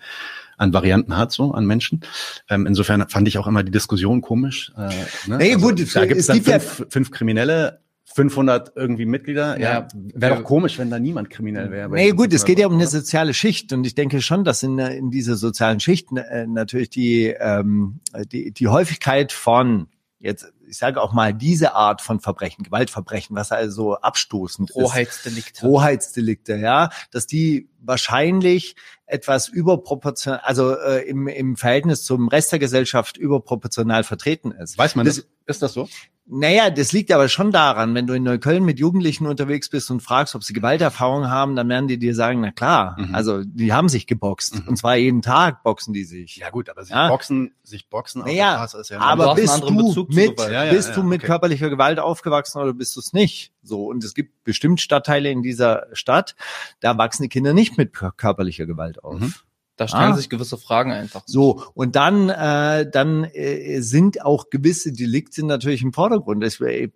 an Varianten hat, so an Menschen. Ähm, insofern fand ich auch immer die Diskussion komisch. Äh, ne? Nee, also, gut, da gibt es dann fünf, ja fünf Kriminelle, 500 irgendwie Mitglieder. Ja, ja wäre doch komisch, wenn da niemand kriminell wäre. Nee, gut, es geht ja um eine soziale Schicht und ich denke schon, dass in, in dieser sozialen Schicht äh, natürlich die, ähm, die, die Häufigkeit von jetzt ich sage auch mal, diese Art von Verbrechen, Gewaltverbrechen, was also abstoßend Rohheitsdelikte. ist. Rohheitsdelikte, ja, dass die wahrscheinlich etwas überproportional, also äh, im, im Verhältnis zum Rest der Gesellschaft überproportional vertreten ist. Weiß man das? Ist das so? Naja, das liegt aber schon daran, wenn du in Neukölln mit Jugendlichen unterwegs bist und fragst, ob sie Gewalterfahrung haben, dann werden die dir sagen, na klar, mhm. also die haben sich geboxt. Mhm. Und zwar jeden Tag boxen die sich. Ja gut, aber sich ja. boxen, sich boxen naja, auf der Straße ist ja aber bist du mit, ja, ja, bist du mit okay. körperlicher Gewalt aufgewachsen oder bist du es nicht? So, und es gibt bestimmt Stadtteile in dieser Stadt, da wachsen die Kinder nicht mit körperlicher Gewalt auf. Mhm. Da stellen Ah. sich gewisse Fragen einfach. So, und dann, äh, dann äh, sind auch gewisse Delikte natürlich im Vordergrund. Ich, äh,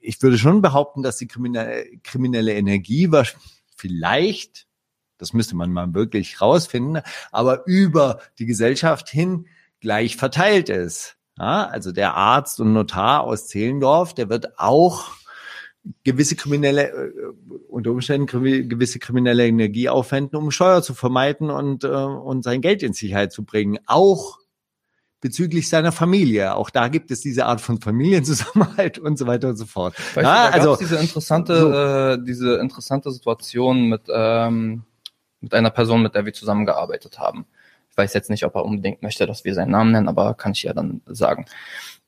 ich würde schon behaupten, dass die kriminelle, kriminelle Energie vielleicht, das müsste man mal wirklich rausfinden, aber über die Gesellschaft hin gleich verteilt ist. Ja, also der Arzt und Notar aus Zehlendorf, der wird auch gewisse kriminelle, äh, unter Umständen gewisse kriminelle Energie aufwenden, um Steuer zu vermeiden und, äh, und sein Geld in Sicherheit zu bringen. Auch bezüglich seiner Familie. Auch da gibt es diese Art von Familienzusammenhalt und so weiter und so fort. Weißt du, Ja, da also diese interessante, äh, diese interessante Situation mit, ähm, mit einer Person, mit der wir zusammengearbeitet haben. Ich weiß jetzt nicht, ob er unbedingt möchte, dass wir seinen Namen nennen, aber kann ich ja dann sagen.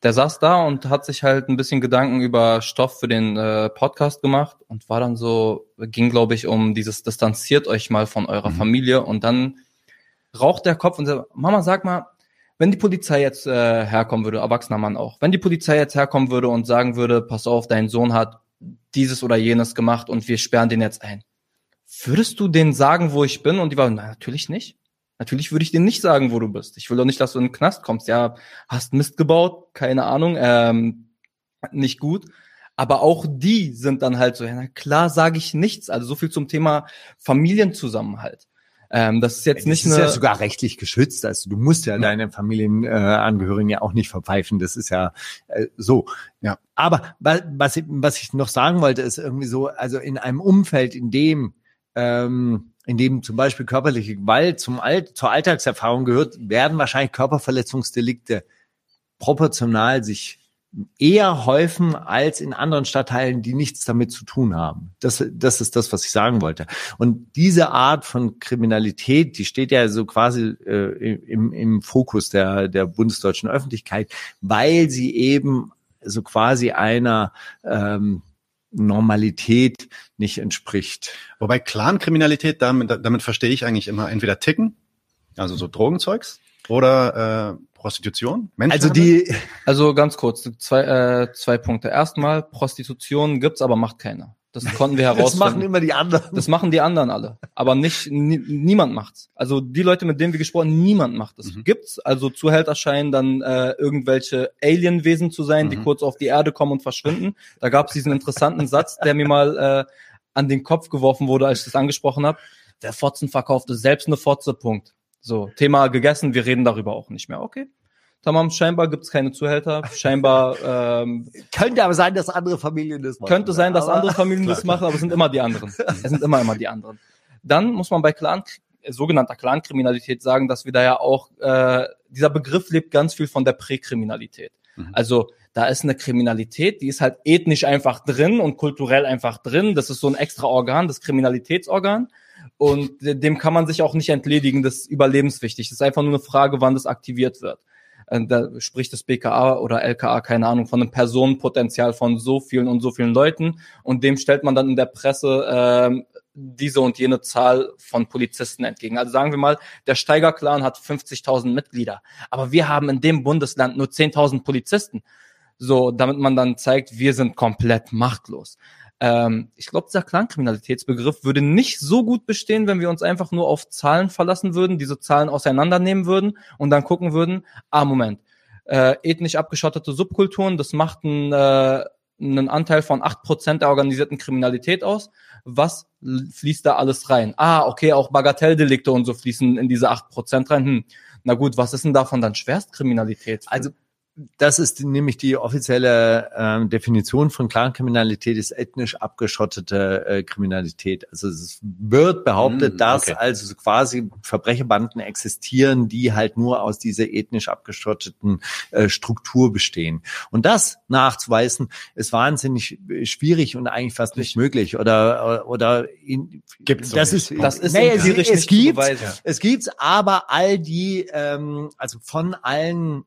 Der saß da und hat sich halt ein bisschen Gedanken über Stoff für den äh, Podcast gemacht und war dann so, ging glaube ich um dieses distanziert euch mal von eurer Mhm. Familie und dann raucht der Kopf und sagt, Mama, sag mal, wenn die Polizei jetzt äh, herkommen würde, erwachsener Mann auch, wenn die Polizei jetzt herkommen würde und sagen würde, pass auf, dein Sohn hat dieses oder jenes gemacht und wir sperren den jetzt ein. Würdest du denen sagen, wo ich bin? Und die waren, na, natürlich nicht. Natürlich würde ich denen nicht sagen, wo du bist. Ich will doch nicht, dass du in den Knast kommst. Ja, hast Mist gebaut, keine Ahnung, ähm, nicht gut. Aber auch die sind dann halt so, ja, na klar sage ich nichts. Also so viel zum Thema Familienzusammenhalt. Ähm, das ist jetzt das nicht ist eine, ja sogar rechtlich geschützt. Also du musst ja deine Familienangehörigen Angehörigen ja auch nicht verpfeifen. Das ist ja äh, so. Ja. Aber wa- was ich, was ich noch sagen wollte, ist irgendwie so, also in einem Umfeld, in dem ähm, in dem zum Beispiel körperliche Gewalt zum All zur Alltagserfahrung gehört, werden wahrscheinlich Körperverletzungsdelikte proportional sich eher häufen als in anderen Stadtteilen, die nichts damit zu tun haben. Das, das ist das, was ich sagen wollte. Und diese Art von Kriminalität, die steht ja so quasi äh, im, im Fokus der, der bundesdeutschen Öffentlichkeit, weil sie eben so quasi einer ähm, Normalität nicht entspricht. Wobei Clankriminalität, damit, damit verstehe ich eigentlich immer entweder Ticken, also so Drogenzeugs, oder äh, Prostitution. Also Menschenhandel. die, Also ganz kurz, zwei, äh, zwei Punkte. Erstmal, Prostitution gibt's, aber macht keiner. Das konnten wir das herausfinden. machen immer die anderen. Das machen die anderen alle. Aber nicht, nie, niemand macht's. Also die Leute, mit denen wir gesprochen haben, niemand macht es. Mhm. Gibt's, also Zuhälter scheinen dann äh, irgendwelche Alienwesen zu sein, die Mhm. kurz auf die Erde kommen und verschwinden. Da gab's diesen interessanten Satz, der mir mal äh, an den Kopf geworfen wurde, als ich das angesprochen habe. Der Fotzen verkaufte selbst eine Fotze, Punkt. So, Thema gegessen, wir reden darüber auch nicht mehr. Okay. Tamam, scheinbar gibt's keine Zuhälter. Scheinbar ähm, Könnte aber sein, dass andere Familien das machen. könnte sein, dass andere Familien das machen, aber es sind immer die anderen. Es sind immer immer die anderen. Dann muss man bei Clan, äh, sogenannter Clankriminalität sagen, dass wir da ja auch, äh, dieser Begriff lebt ganz viel von der Präkriminalität. Mhm. Also da ist eine Kriminalität, die ist halt ethnisch einfach drin und kulturell einfach drin. Das ist so ein extra Organ, das Kriminalitätsorgan. Und dem kann man sich auch nicht entledigen, das ist überlebenswichtig. Das ist einfach nur eine Frage, wann das aktiviert wird. Äh, Da spricht das BKA oder LKA, keine Ahnung, von einem Personenpotenzial von so vielen und so vielen Leuten. Und dem stellt man dann in der Presse ähm, diese und jene Zahl von Polizisten entgegen. Also sagen wir mal, der Steiger-Clan hat 50.000 Mitglieder, aber wir haben in dem Bundesland nur 10.000 Polizisten. So, damit man dann zeigt, wir sind komplett machtlos. Ähm, ich glaube, dieser Clankriminalitätsbegriff würde nicht so gut bestehen, wenn wir uns einfach nur auf Zahlen verlassen würden, diese Zahlen auseinandernehmen würden und dann gucken würden, ah, Moment, äh, ethnisch abgeschottete Subkulturen, das macht einen, äh, einen Anteil von acht Prozent der organisierten Kriminalität aus. Was fließt da alles rein? Ah, okay, auch Bagatelldelikte und so fließen in diese acht Prozent rein. Hm. Na gut, was ist denn davon dann Schwerstkriminalität? Also das ist nämlich die offizielle ähm, Definition von Clankriminalität, ist ethnisch abgeschottete äh, Kriminalität. Also es wird behauptet, Mm, dass okay. also so quasi Verbrecherbanden existieren, die halt nur aus dieser ethnisch abgeschotteten äh, Struktur bestehen. Und das nachzuweisen, ist wahnsinnig äh, schwierig und eigentlich fast nicht möglich. Oder oder in, Gibt's das nicht. ist Das ist nee, es, es gibt es gibt's, aber all die, ähm, also von allen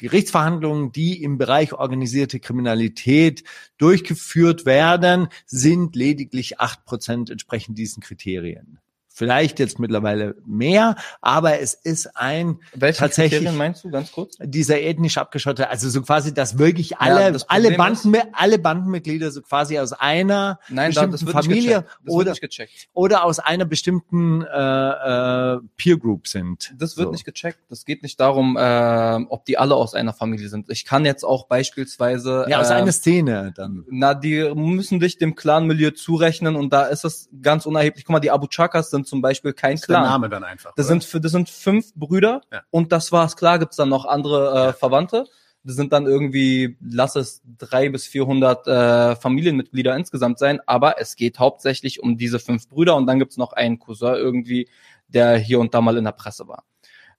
Gerichtsverhandlungen, die im Bereich organisierte Kriminalität durchgeführt werden, sind lediglich acht Prozent entsprechend diesen Kriterien. Vielleicht jetzt mittlerweile mehr, aber es ist ein Welche tatsächlich Kriterien meinst du, ganz kurz? dieser ethnisch abgeschottete, also so quasi, dass wirklich alle, das alle Banden, alle Bandenmitglieder so quasi aus einer Nein, da, bestimmten das wird nicht Familie oder, oder aus einer bestimmten äh, äh, Peer Group sind. Das wird so. nicht gecheckt. Das geht nicht darum, ähm, ob die alle aus einer Familie sind. Ich kann jetzt auch beispielsweise. Ja, aus ähm, einer Szene dann. Na, die müssen dich dem Clan-Milieu zurechnen und da ist es ganz unerheblich. Guck mal, die Abu Chakas sind zum Beispiel kein ist der Clan. Name dann einfach. Das oder? sind, das sind fünf Brüder Ja. und das war's. Klar gibt's dann noch andere äh, Verwandte. Das sind dann irgendwie, lass es drei bis vierhundert äh, Familienmitglieder insgesamt sein, aber es geht hauptsächlich um diese fünf Brüder und dann gibt's noch einen Cousin irgendwie, der hier und da mal in der Presse war.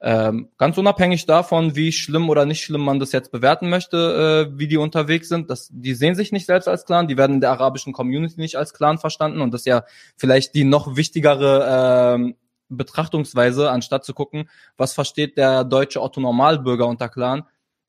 Ähm, ganz unabhängig davon, wie schlimm oder nicht schlimm man das jetzt bewerten möchte, äh, wie die unterwegs sind, das, die sehen sich nicht selbst als Clan, die werden in der arabischen Community nicht als Clan verstanden und das ist ja vielleicht die noch wichtigere ähm, Betrachtungsweise, anstatt zu gucken, was versteht der deutsche Otto Normalbürger unter Clan,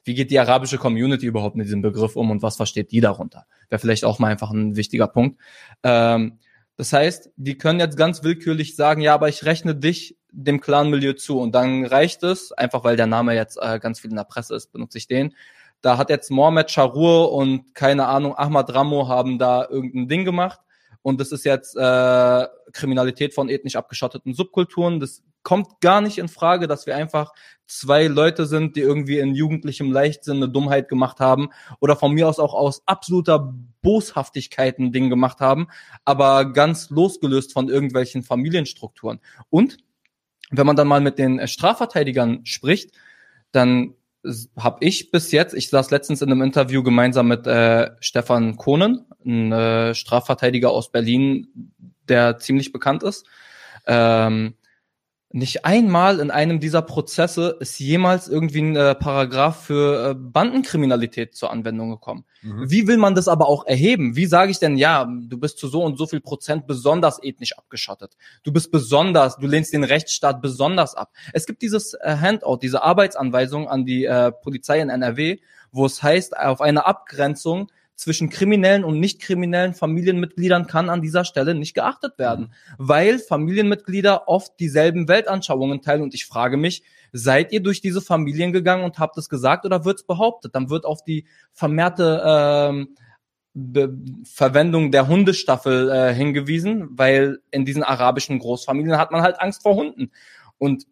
wie geht die arabische Community überhaupt mit diesem Begriff um und was versteht die darunter? Wäre vielleicht auch mal einfach ein wichtiger Punkt. Ähm, das heißt, die können jetzt ganz willkürlich sagen, ja, aber ich rechne dich dem Clan-Milieu zu und dann reicht es, einfach weil der Name jetzt äh, ganz viel in der Presse ist, benutze ich den. Da hat jetzt Mohamed Charur und keine Ahnung, Ahmad Ramo haben da irgendein Ding gemacht und das ist jetzt äh, Kriminalität von ethnisch abgeschotteten Subkulturen. Das kommt gar nicht in Frage, dass wir einfach zwei Leute sind, die irgendwie in jugendlichem Leichtsinn eine Dummheit gemacht haben oder von mir aus auch aus absoluter Boshaftigkeit ein Ding gemacht haben, aber ganz losgelöst von irgendwelchen Familienstrukturen. Und wenn man dann mal mit den äh, Strafverteidigern spricht, dann habe ich bis jetzt, ich saß letztens in einem Interview gemeinsam mit äh, Stefan Kohnen, ein äh, Strafverteidiger aus Berlin, der ziemlich bekannt ist. Ähm, nicht einmal in einem dieser Prozesse ist jemals irgendwie ein äh, Paragraph für äh, Bandenkriminalität zur Anwendung gekommen. Mhm. Wie will man das aber auch erheben? Wie sage ich denn, ja, du bist zu so und so viel Prozent besonders ethnisch abgeschottet. Du bist besonders, du lehnst den Rechtsstaat besonders ab. Es gibt dieses äh, Handout, diese Arbeitsanweisung an die äh, Polizei in NRW, wo es heißt, auf eine Abgrenzung zwischen kriminellen und nicht kriminellen Familienmitgliedern kann an dieser Stelle nicht geachtet werden, weil Familienmitglieder oft dieselben Weltanschauungen teilen und ich frage mich, seid ihr durch diese Familien gegangen und habt es gesagt oder wird es behauptet? Dann wird auf die vermehrte ähm, Verwendung der Hundestaffel äh, hingewiesen, weil in diesen arabischen Großfamilien hat man halt Angst vor Hunden. Und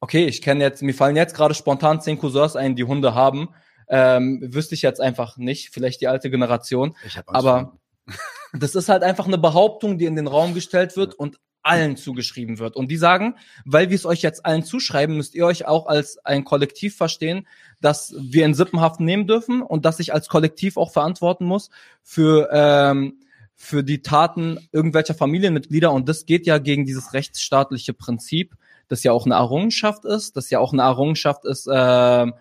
okay, ich kenne jetzt, mir fallen jetzt gerade spontan zehn Cousins ein, die Hunde haben. Ähm, wüsste ich jetzt einfach nicht, vielleicht die alte Generation. Ich hab Angst Aber das ist halt einfach eine Behauptung, die in den Raum gestellt wird und allen zugeschrieben wird. Und die sagen, weil wir es euch jetzt allen zuschreiben, müsst ihr euch auch als ein Kollektiv verstehen, dass wir in Sippenhaft nehmen dürfen und dass ich als Kollektiv auch verantworten muss für ähm, für die Taten irgendwelcher Familienmitglieder. Und das geht ja gegen dieses rechtsstaatliche Prinzip, das ja auch eine Errungenschaft ist, das ja auch eine Errungenschaft ist, ähm,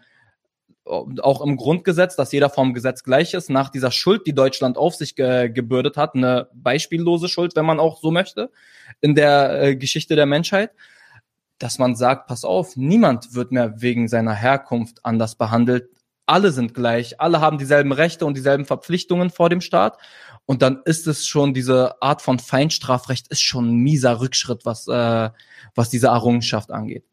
auch im Grundgesetz, dass jeder vom Gesetz gleich ist, nach dieser Schuld, die Deutschland auf sich ge gebürdet hat, eine beispiellose Schuld, wenn man auch so möchte, in der äh, Geschichte der Menschheit, dass man sagt, pass auf, niemand wird mehr wegen seiner Herkunft anders behandelt. Alle sind gleich, alle haben dieselben Rechte und dieselben Verpflichtungen vor dem Staat. Und dann ist es schon diese Art von Feinstrafrecht ist schon ein mieser Rückschritt, was äh, was diese Errungenschaft angeht.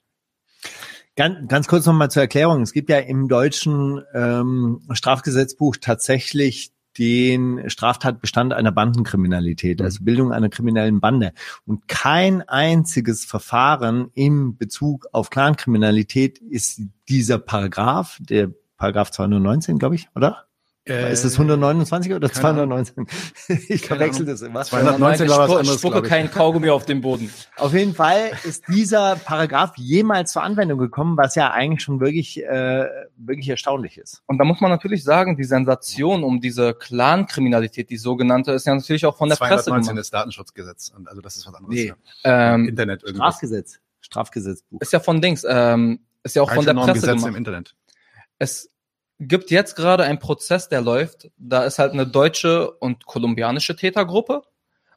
Ganz, ganz kurz nochmal zur Erklärung. Es gibt ja im deutschen ähm, Strafgesetzbuch tatsächlich den Straftatbestand einer Bandenkriminalität, also Bildung einer kriminellen Bande. Und kein einziges Verfahren im Bezug auf Clankriminalität ist dieser Paragraph, der Paragraph 219, glaube ich, oder? Äh, ist es 129 oder keine Ahnung. 219? Ich Keine verwechsel das immer. 219 war was anderes, Spucke ich. kein Kaugummi auf den Boden. Auf jeden Fall ist dieser Paragraph jemals zur Anwendung gekommen, was ja eigentlich schon wirklich, äh, wirklich erstaunlich ist. Und da muss man natürlich sagen, die Sensation um diese Clan-Kriminalität, die sogenannte, ist ja natürlich auch von der Presse 219 gemacht. ist Datenschutzgesetz. Und Also das ist was anderes. Nee. ja. Ähm, Internet irgendwas. Strafgesetz. Strafgesetzbuch. ist ja von Dings, ähm, ist ja auch von der Presse Gesetze im gemacht. Internet. Es gibt jetzt gerade einen Prozess, der läuft. Da ist halt eine deutsche und kolumbianische Tätergruppe.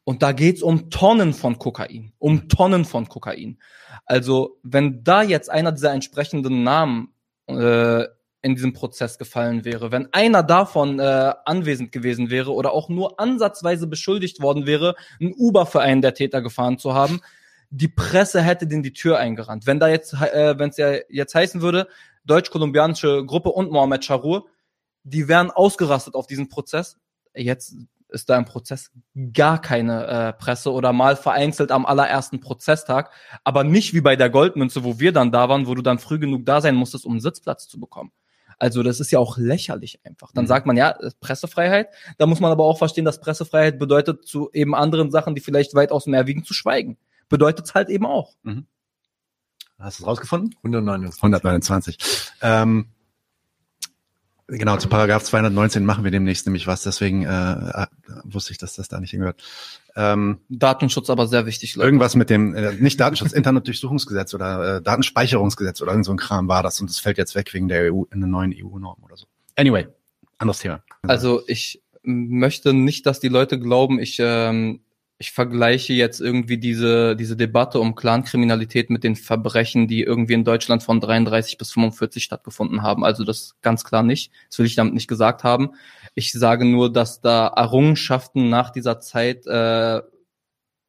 Und da geht's um Tonnen von Kokain. Um Tonnen von Kokain. Also, wenn da jetzt einer dieser entsprechenden Namen äh, in diesem Prozess gefallen wäre, wenn einer davon äh, anwesend gewesen wäre oder auch nur ansatzweise beschuldigt worden wäre, ein Uber für einen der Täter gefahren zu haben, die Presse hätte denen die Tür eingerannt. Wenn da jetzt, äh, wenn es ja jetzt heißen würde, deutsch-kolumbianische Gruppe und Mohamed Charur, die wären ausgerastet auf diesen Prozess. Jetzt ist da im Prozess gar keine äh, Presse oder mal vereinzelt am allerersten Prozesstag, aber nicht wie bei der Goldmünze, wo wir dann da waren, wo du dann früh genug da sein musstest, um einen Sitzplatz zu bekommen. Also das ist ja auch lächerlich einfach. Dann Mhm. sagt man ja Pressefreiheit, da muss man aber auch verstehen, dass Pressefreiheit bedeutet zu eben anderen Sachen, die vielleicht weitaus mehr wiegen, zu schweigen. Bedeutet es halt eben auch. Hast du es rausgefunden? 129. 129. Ähm, genau, zu Paragraph 219 machen wir demnächst nämlich was, deswegen äh, wusste ich, dass das da nicht hingehört. Ähm, Datenschutz aber sehr wichtig, Leute. irgendwas mit dem, äh, nicht Datenschutz, Internetdurchsuchungsgesetz oder äh, Datenspeicherungsgesetz oder irgend so ein Kram war das und das fällt jetzt weg wegen der EU, in der neuen EU-Norm oder so. Anyway, anderes Thema. Also ich möchte nicht, dass die Leute glauben, ich ähm, ich vergleiche jetzt irgendwie diese diese Debatte um Clankriminalität mit den Verbrechen, die irgendwie in Deutschland von 33 bis 45 stattgefunden haben. Also das ganz klar nicht. Das will ich damit nicht gesagt haben. Ich sage nur, dass da Errungenschaften nach dieser Zeit, äh,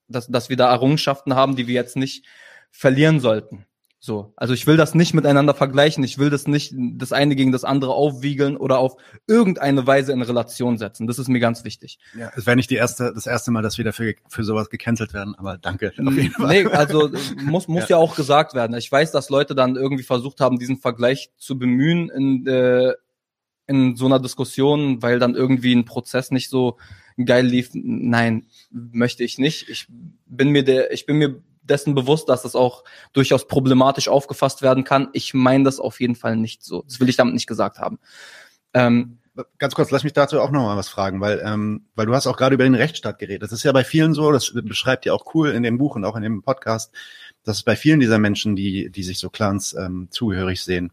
dass dass wir da Errungenschaften haben, die wir jetzt nicht verlieren sollten. So, also ich will das nicht miteinander vergleichen. Ich will das nicht das eine gegen das andere aufwiegeln oder auf irgendeine Weise in Relation setzen. Das ist mir ganz wichtig. Ja, es wäre nicht die erste, das erste Mal, dass wir dafür für sowas gecancelt werden, aber danke. Auf jeden Fall. Nee, also muss muss ja. auch gesagt werden. Ich weiß, dass Leute dann irgendwie versucht haben, diesen Vergleich zu bemühen in äh, in so einer Diskussion, weil dann irgendwie ein Prozess nicht so geil lief. Nein, möchte ich nicht. Ich bin mir der, ich bin mir dessen bewusst, dass das auch durchaus problematisch aufgefasst werden kann. Ich meine das auf jeden Fall nicht so. Das will ich damit nicht gesagt haben. Ähm, Ganz kurz, lass mich dazu auch noch mal was fragen, weil ähm, weil du hast auch gerade über den Rechtsstaat geredet. Das ist ja bei vielen so, das beschreibt ihr auch cool in dem Buch und auch in dem Podcast, dass es bei vielen dieser Menschen, die die sich so Clans ähm, zugehörig sehen,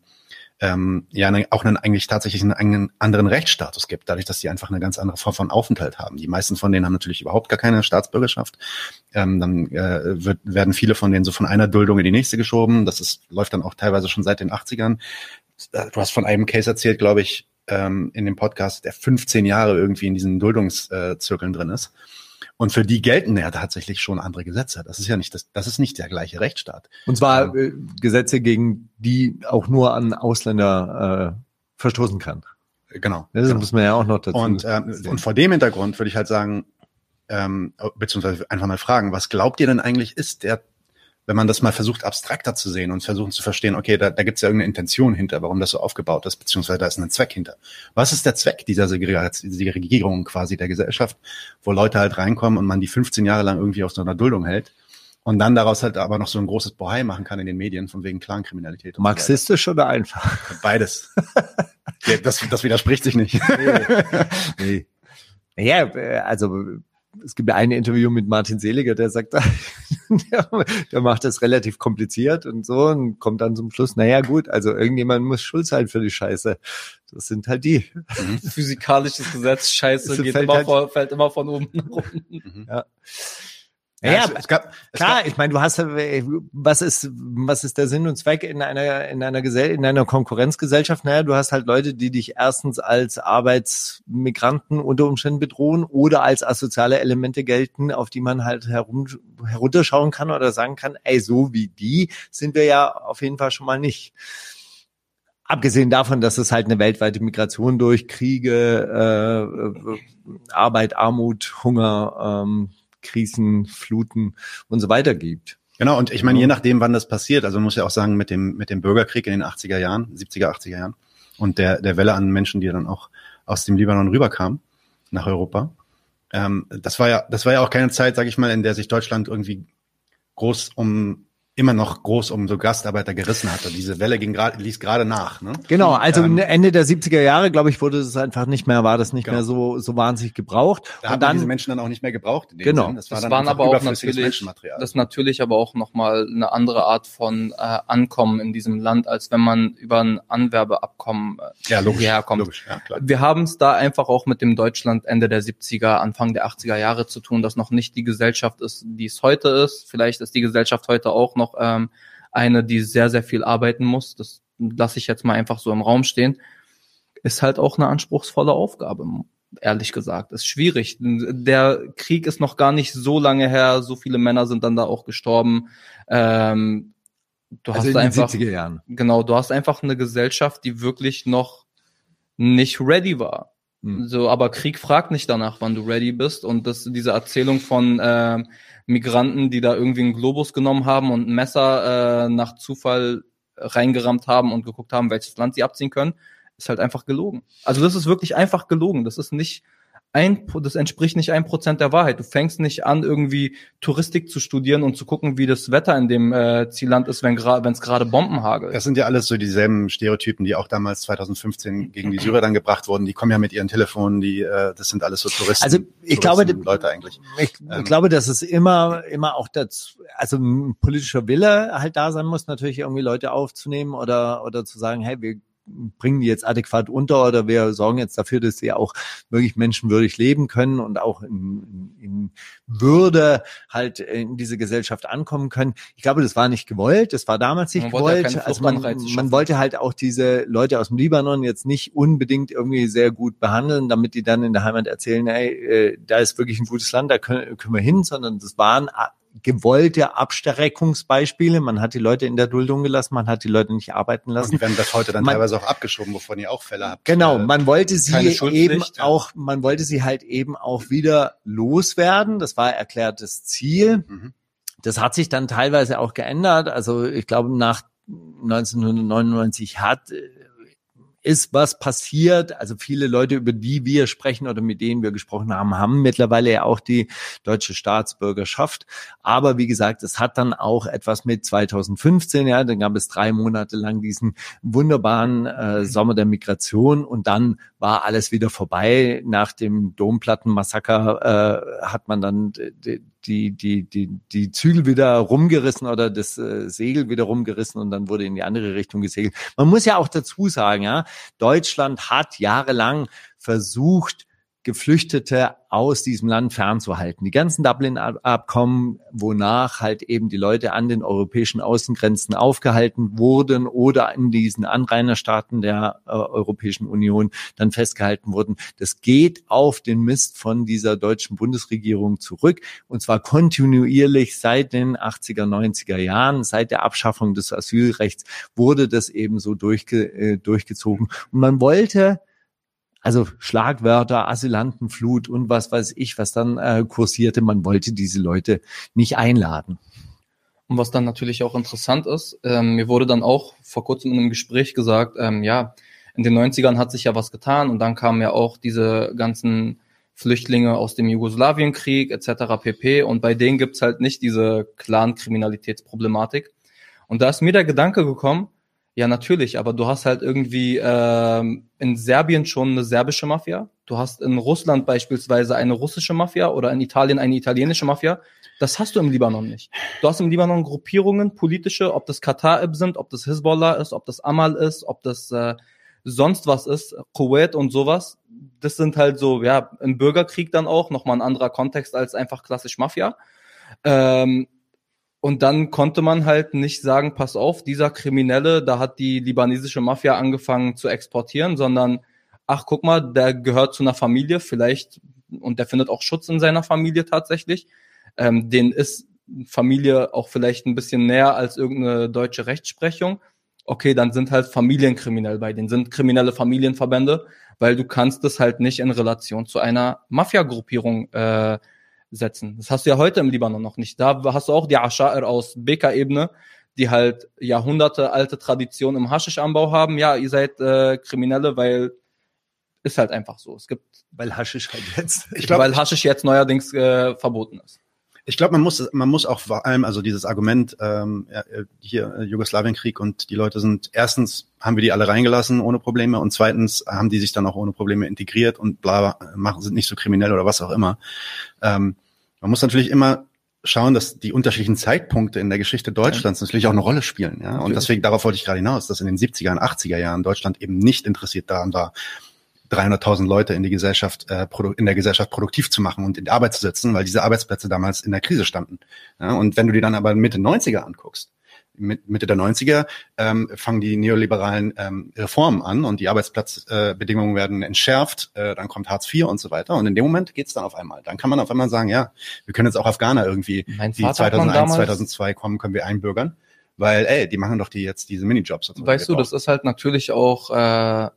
ähm, ja auch einen eigentlich tatsächlich einen, anderen Rechtsstatus gibt, dadurch, dass die einfach eine ganz andere Form von Aufenthalt haben. Die meisten von denen haben natürlich überhaupt gar keine Staatsbürgerschaft. Ähm, dann äh, wird, werden viele von denen so von einer Duldung in die nächste geschoben. Das ist, läuft dann auch teilweise schon seit den 80ern. Du hast von einem Case erzählt, glaube ich, ähm, in dem Podcast, der 15 Jahre irgendwie in diesen Duldungszirkeln drin ist. Und für die gelten ja tatsächlich schon andere Gesetze. Das ist ja nicht das, das ist nicht der gleiche Rechtsstaat. Und zwar äh, Gesetze, gegen die auch nur an Ausländer äh, verstoßen kann. Genau. Das genau. muss man ja auch noch dazu. Und, ähm, und vor dem Hintergrund würde ich halt sagen, ähm, beziehungsweise einfach mal fragen, was glaubt ihr denn eigentlich ist der, wenn man das mal versucht abstrakter zu sehen und versuchen zu verstehen, okay, da, da gibt es ja irgendeine Intention hinter, warum das so aufgebaut ist, beziehungsweise da ist ein Zweck hinter. Was ist der Zweck dieser Segregierung quasi der Gesellschaft, wo Leute halt reinkommen und man die 15 Jahre lang irgendwie auf so einer Duldung hält? Und dann daraus halt aber noch so ein großes Bohai machen kann in den Medien von wegen Clankriminalität. und so Marxistisch oder einfach? Beides. das, das widerspricht sich nicht. nee. Ja, äh, also es gibt ein Interview mit Martin Seliger, der sagt, der, der macht das relativ kompliziert und so und kommt dann zum Schluss, naja gut, also irgendjemand muss schuld sein für die Scheiße. Das sind halt die. physikalisches Gesetz, Scheiße, geht fällt immer, halt- vor, fällt immer von oben nach unten. Ja. Ja, es, es gab, es Klar, ich meine, du hast äh, was ist was ist der Sinn und Zweck in einer in einer Gesell in einer Konkurrenzgesellschaft? Naja, du hast halt Leute, die dich erstens als Arbeitsmigranten unter Umständen bedrohen oder als asoziale Elemente gelten, auf die man halt herum herunterschauen kann oder sagen kann, ey, so wie die sind wir ja auf jeden Fall schon mal nicht. Abgesehen davon, dass es halt eine weltweite Migration durch Kriege, äh, äh, Arbeit, Armut, Hunger, ähm, Krisen, Fluten und so weiter gibt. Genau, und ich meine, je nachdem, wann das passiert, also man muss ja auch sagen, mit dem, mit dem Bürgerkrieg in den 80er Jahren, 70er, 80er Jahren und der, der Welle an Menschen, die dann auch aus dem Libanon rüberkamen nach Europa, ähm, das war ja, das war ja auch keine Zeit, sage ich mal, in der sich Deutschland irgendwie groß um immer noch groß um so Gastarbeiter gerissen hatte. Diese Welle ging gerade, ließ gerade nach. Ne? Genau, also Ähm, Ende der 70er Jahre, glaube ich, wurde es einfach nicht mehr, war das nicht Genau. mehr so, so wahnsinnig gebraucht. Da und hat man diese dann, Menschen dann auch nicht mehr gebraucht. In dem Genau. Sinn. Das, war Das dann waren aber auch natürlich, Menschenmaterial. das natürlich aber auch nochmal eine andere Art von äh, Ankommen in diesem Land, als wenn man über ein Anwerbeabkommen äh, ja, logisch. hierher kommt. logisch ja, klar. Wir haben es da einfach auch mit dem Deutschland Ende der 70er, Anfang der 80er Jahre zu tun, das noch nicht die Gesellschaft ist, die es heute ist. Vielleicht ist die Gesellschaft heute auch noch ähm, eine, die sehr, sehr viel arbeiten muss. Das lasse ich jetzt mal einfach so im Raum stehen. Ist halt auch eine anspruchsvolle Aufgabe. ehrlich gesagt. Ist schwierig. Der Krieg ist noch gar nicht so lange her, so viele Männer sind dann da auch gestorben. Ähm, du Also hast einfach 70er Jahren. genau, du hast einfach eine Gesellschaft, die wirklich noch nicht ready war. Hm. So, aber Krieg fragt nicht danach, wann du ready bist. Und das, diese Erzählung von ähm, Migranten, die da irgendwie einen Globus genommen haben und ein Messer äh, nach Zufall reingerammt haben und geguckt haben, welches Land sie abziehen können, ist halt einfach gelogen. Also das ist wirklich einfach gelogen. Das ist nicht ein, das entspricht nicht ein Prozent der Wahrheit. Du fängst nicht an, irgendwie Touristik zu studieren und zu gucken, wie das Wetter in dem äh, Zielland ist, wenn gerade, wenn es gerade Bomben hagelt. Das sind ja alles so dieselben Stereotypen, die auch damals 2015 gegen die Syrer dann gebracht wurden. Die kommen ja mit ihren Telefonen, die, äh, das sind alles so Touristen. Also ich glaube, Touristen- Leute eigentlich. Ich, Ähm. glaube, dass es immer, immer auch dazu, also ein politischer Wille halt da sein muss, natürlich irgendwie Leute aufzunehmen oder, oder zu sagen, hey, wir bringen die jetzt adäquat unter oder wir sorgen jetzt dafür, dass sie auch wirklich menschenwürdig leben können und auch in, in, in Würde halt in diese Gesellschaft ankommen können. Ich glaube, das war nicht gewollt, das war damals nicht Man ja gewollt. keine also man, man wollte halt auch diese Leute aus dem Libanon jetzt nicht unbedingt irgendwie sehr gut behandeln, damit die dann in der Heimat erzählen, hey, äh, da ist wirklich ein gutes Land, da können, können wir hin, sondern das waren gewollte Abstreckungsbeispiele. Man hat die Leute in der Duldung gelassen, man hat die Leute nicht arbeiten Und lassen. die werden das heute dann Man- teilweise auch abgeschoben, wovon ihr auch Fälle habt. Genau, Äh, man wollte sie eben ja. auch, man wollte sie halt eben auch wieder loswerden. Das war erklärtes Ziel. Mhm. Das hat sich dann teilweise auch geändert. Also ich glaube, nach 1999 hat äh, ist was passiert. Also viele Leute, über die wir sprechen oder mit denen wir gesprochen haben, haben mittlerweile ja auch die deutsche Staatsbürgerschaft. Aber wie gesagt, es hat dann auch etwas mit 2015, ja, dann gab es drei Monate lang diesen wunderbaren äh, Sommer der Migration und dann war alles wieder vorbei. Nach dem Domplattenmassaker äh, hat man dann die, die, die, die, Zügel wieder rumgerissen oder das äh, Segel wieder rumgerissen und dann wurde in die andere Richtung gesegelt. Man muss ja auch dazu sagen, ja, Deutschland hat jahrelang versucht, Geflüchtete aus diesem Land fernzuhalten. Die ganzen Dublin-Abkommen, wonach halt eben die Leute an den europäischen Außengrenzen aufgehalten wurden oder in diesen Anrainerstaaten der äh, Europäischen Union dann festgehalten wurden, das geht auf den Mist von dieser deutschen Bundesregierung zurück und zwar kontinuierlich seit den 80er, 90er Jahren, seit der Abschaffung des Asylrechts wurde das eben so durchge äh, durchgezogen und man wollte also Schlagwörter, Asylantenflut und was weiß ich, was dann äh, kursierte. Man wollte diese Leute nicht einladen. Und was dann natürlich auch interessant ist, ähm, mir wurde dann auch vor kurzem in einem Gespräch gesagt, ähm, ja, in den 90ern hat sich ja was getan und dann kamen ja auch diese ganzen Flüchtlinge aus dem Jugoslawienkrieg etc. pp. Und bei denen gibt's halt nicht diese Clan-Kriminalitätsproblematik. Und da ist mir der Gedanke gekommen, ja natürlich, aber du hast halt irgendwie ähm, in Serbien schon eine serbische Mafia, du hast in Russland beispielsweise eine russische Mafia oder in Italien eine italienische Mafia. Das hast du im Libanon nicht. Du hast im Libanon Gruppierungen, politische, ob das Katar sind, ob das Hisbollah ist, ob das Amal ist, ob das äh, sonst was ist, Kuwait und sowas. Das sind halt so, ja, im Bürgerkrieg dann auch nochmal ein anderer Kontext als einfach klassisch Mafia. Ähm, und dann konnte man halt nicht sagen, pass auf, dieser Kriminelle, da hat die libanesische Mafia angefangen zu exportieren, sondern ach, guck mal, der gehört zu einer Familie, vielleicht, und der findet auch Schutz in seiner Familie tatsächlich. Ähm, den ist Familie auch vielleicht ein bisschen näher als irgendeine deutsche Rechtsprechung. Okay, dann sind halt Familien kriminell bei denen, sind kriminelle Familienverbände, weil du kannst es halt nicht in Relation zu einer Mafia-Gruppierung äh, setzen. Das hast du ja heute im Libanon noch nicht. Da hast du auch die Asha'ir aus Beka-Ebene, die halt Jahrhunderte alte Tradition im Haschischanbau haben. Ja, ihr seid äh, Kriminelle, weil ist halt einfach so. Es gibt, Weil Haschisch halt jetzt. Ich glaube, weil Haschisch jetzt neuerdings äh, verboten ist. Ich glaube, man muss, man muss auch vor allem, also dieses Argument ähm, ja, hier äh, Jugoslawienkrieg und die Leute sind erstens haben wir die alle reingelassen ohne Probleme und zweitens haben die sich dann auch ohne Probleme integriert und bla machen sind nicht so kriminell oder was auch immer. Ähm, man muss natürlich immer schauen, dass die unterschiedlichen Zeitpunkte in der Geschichte Deutschlands natürlich auch eine Rolle spielen. Ja? Und Natürlich. deswegen darauf wollte ich gerade hinaus, dass in den 70er und 80er Jahren Deutschland eben nicht interessiert daran war, 300.000 Leute in die Gesellschaft äh, in der Gesellschaft produktiv zu machen und in die Arbeit zu setzen, weil diese Arbeitsplätze damals in der Krise standen. Ja, und wenn du dir dann aber Mitte 90er anguckst, Mitte der 90er ähm, fangen die neoliberalen ähm, Reformen an und die Arbeitsplatzbedingungen äh, werden entschärft, äh, dann kommt Hartz IV und so weiter. Und in dem Moment geht's dann auf einmal. Dann kann man auf einmal sagen, ja, wir können jetzt auch Afghaner irgendwie, Mein die Vater hat man 2001, damals- 2002 kommen, können wir einbürgern. Weil, ey, die machen doch die jetzt diese Minijobs. Und so. Weißt du, das ist halt natürlich auch äh,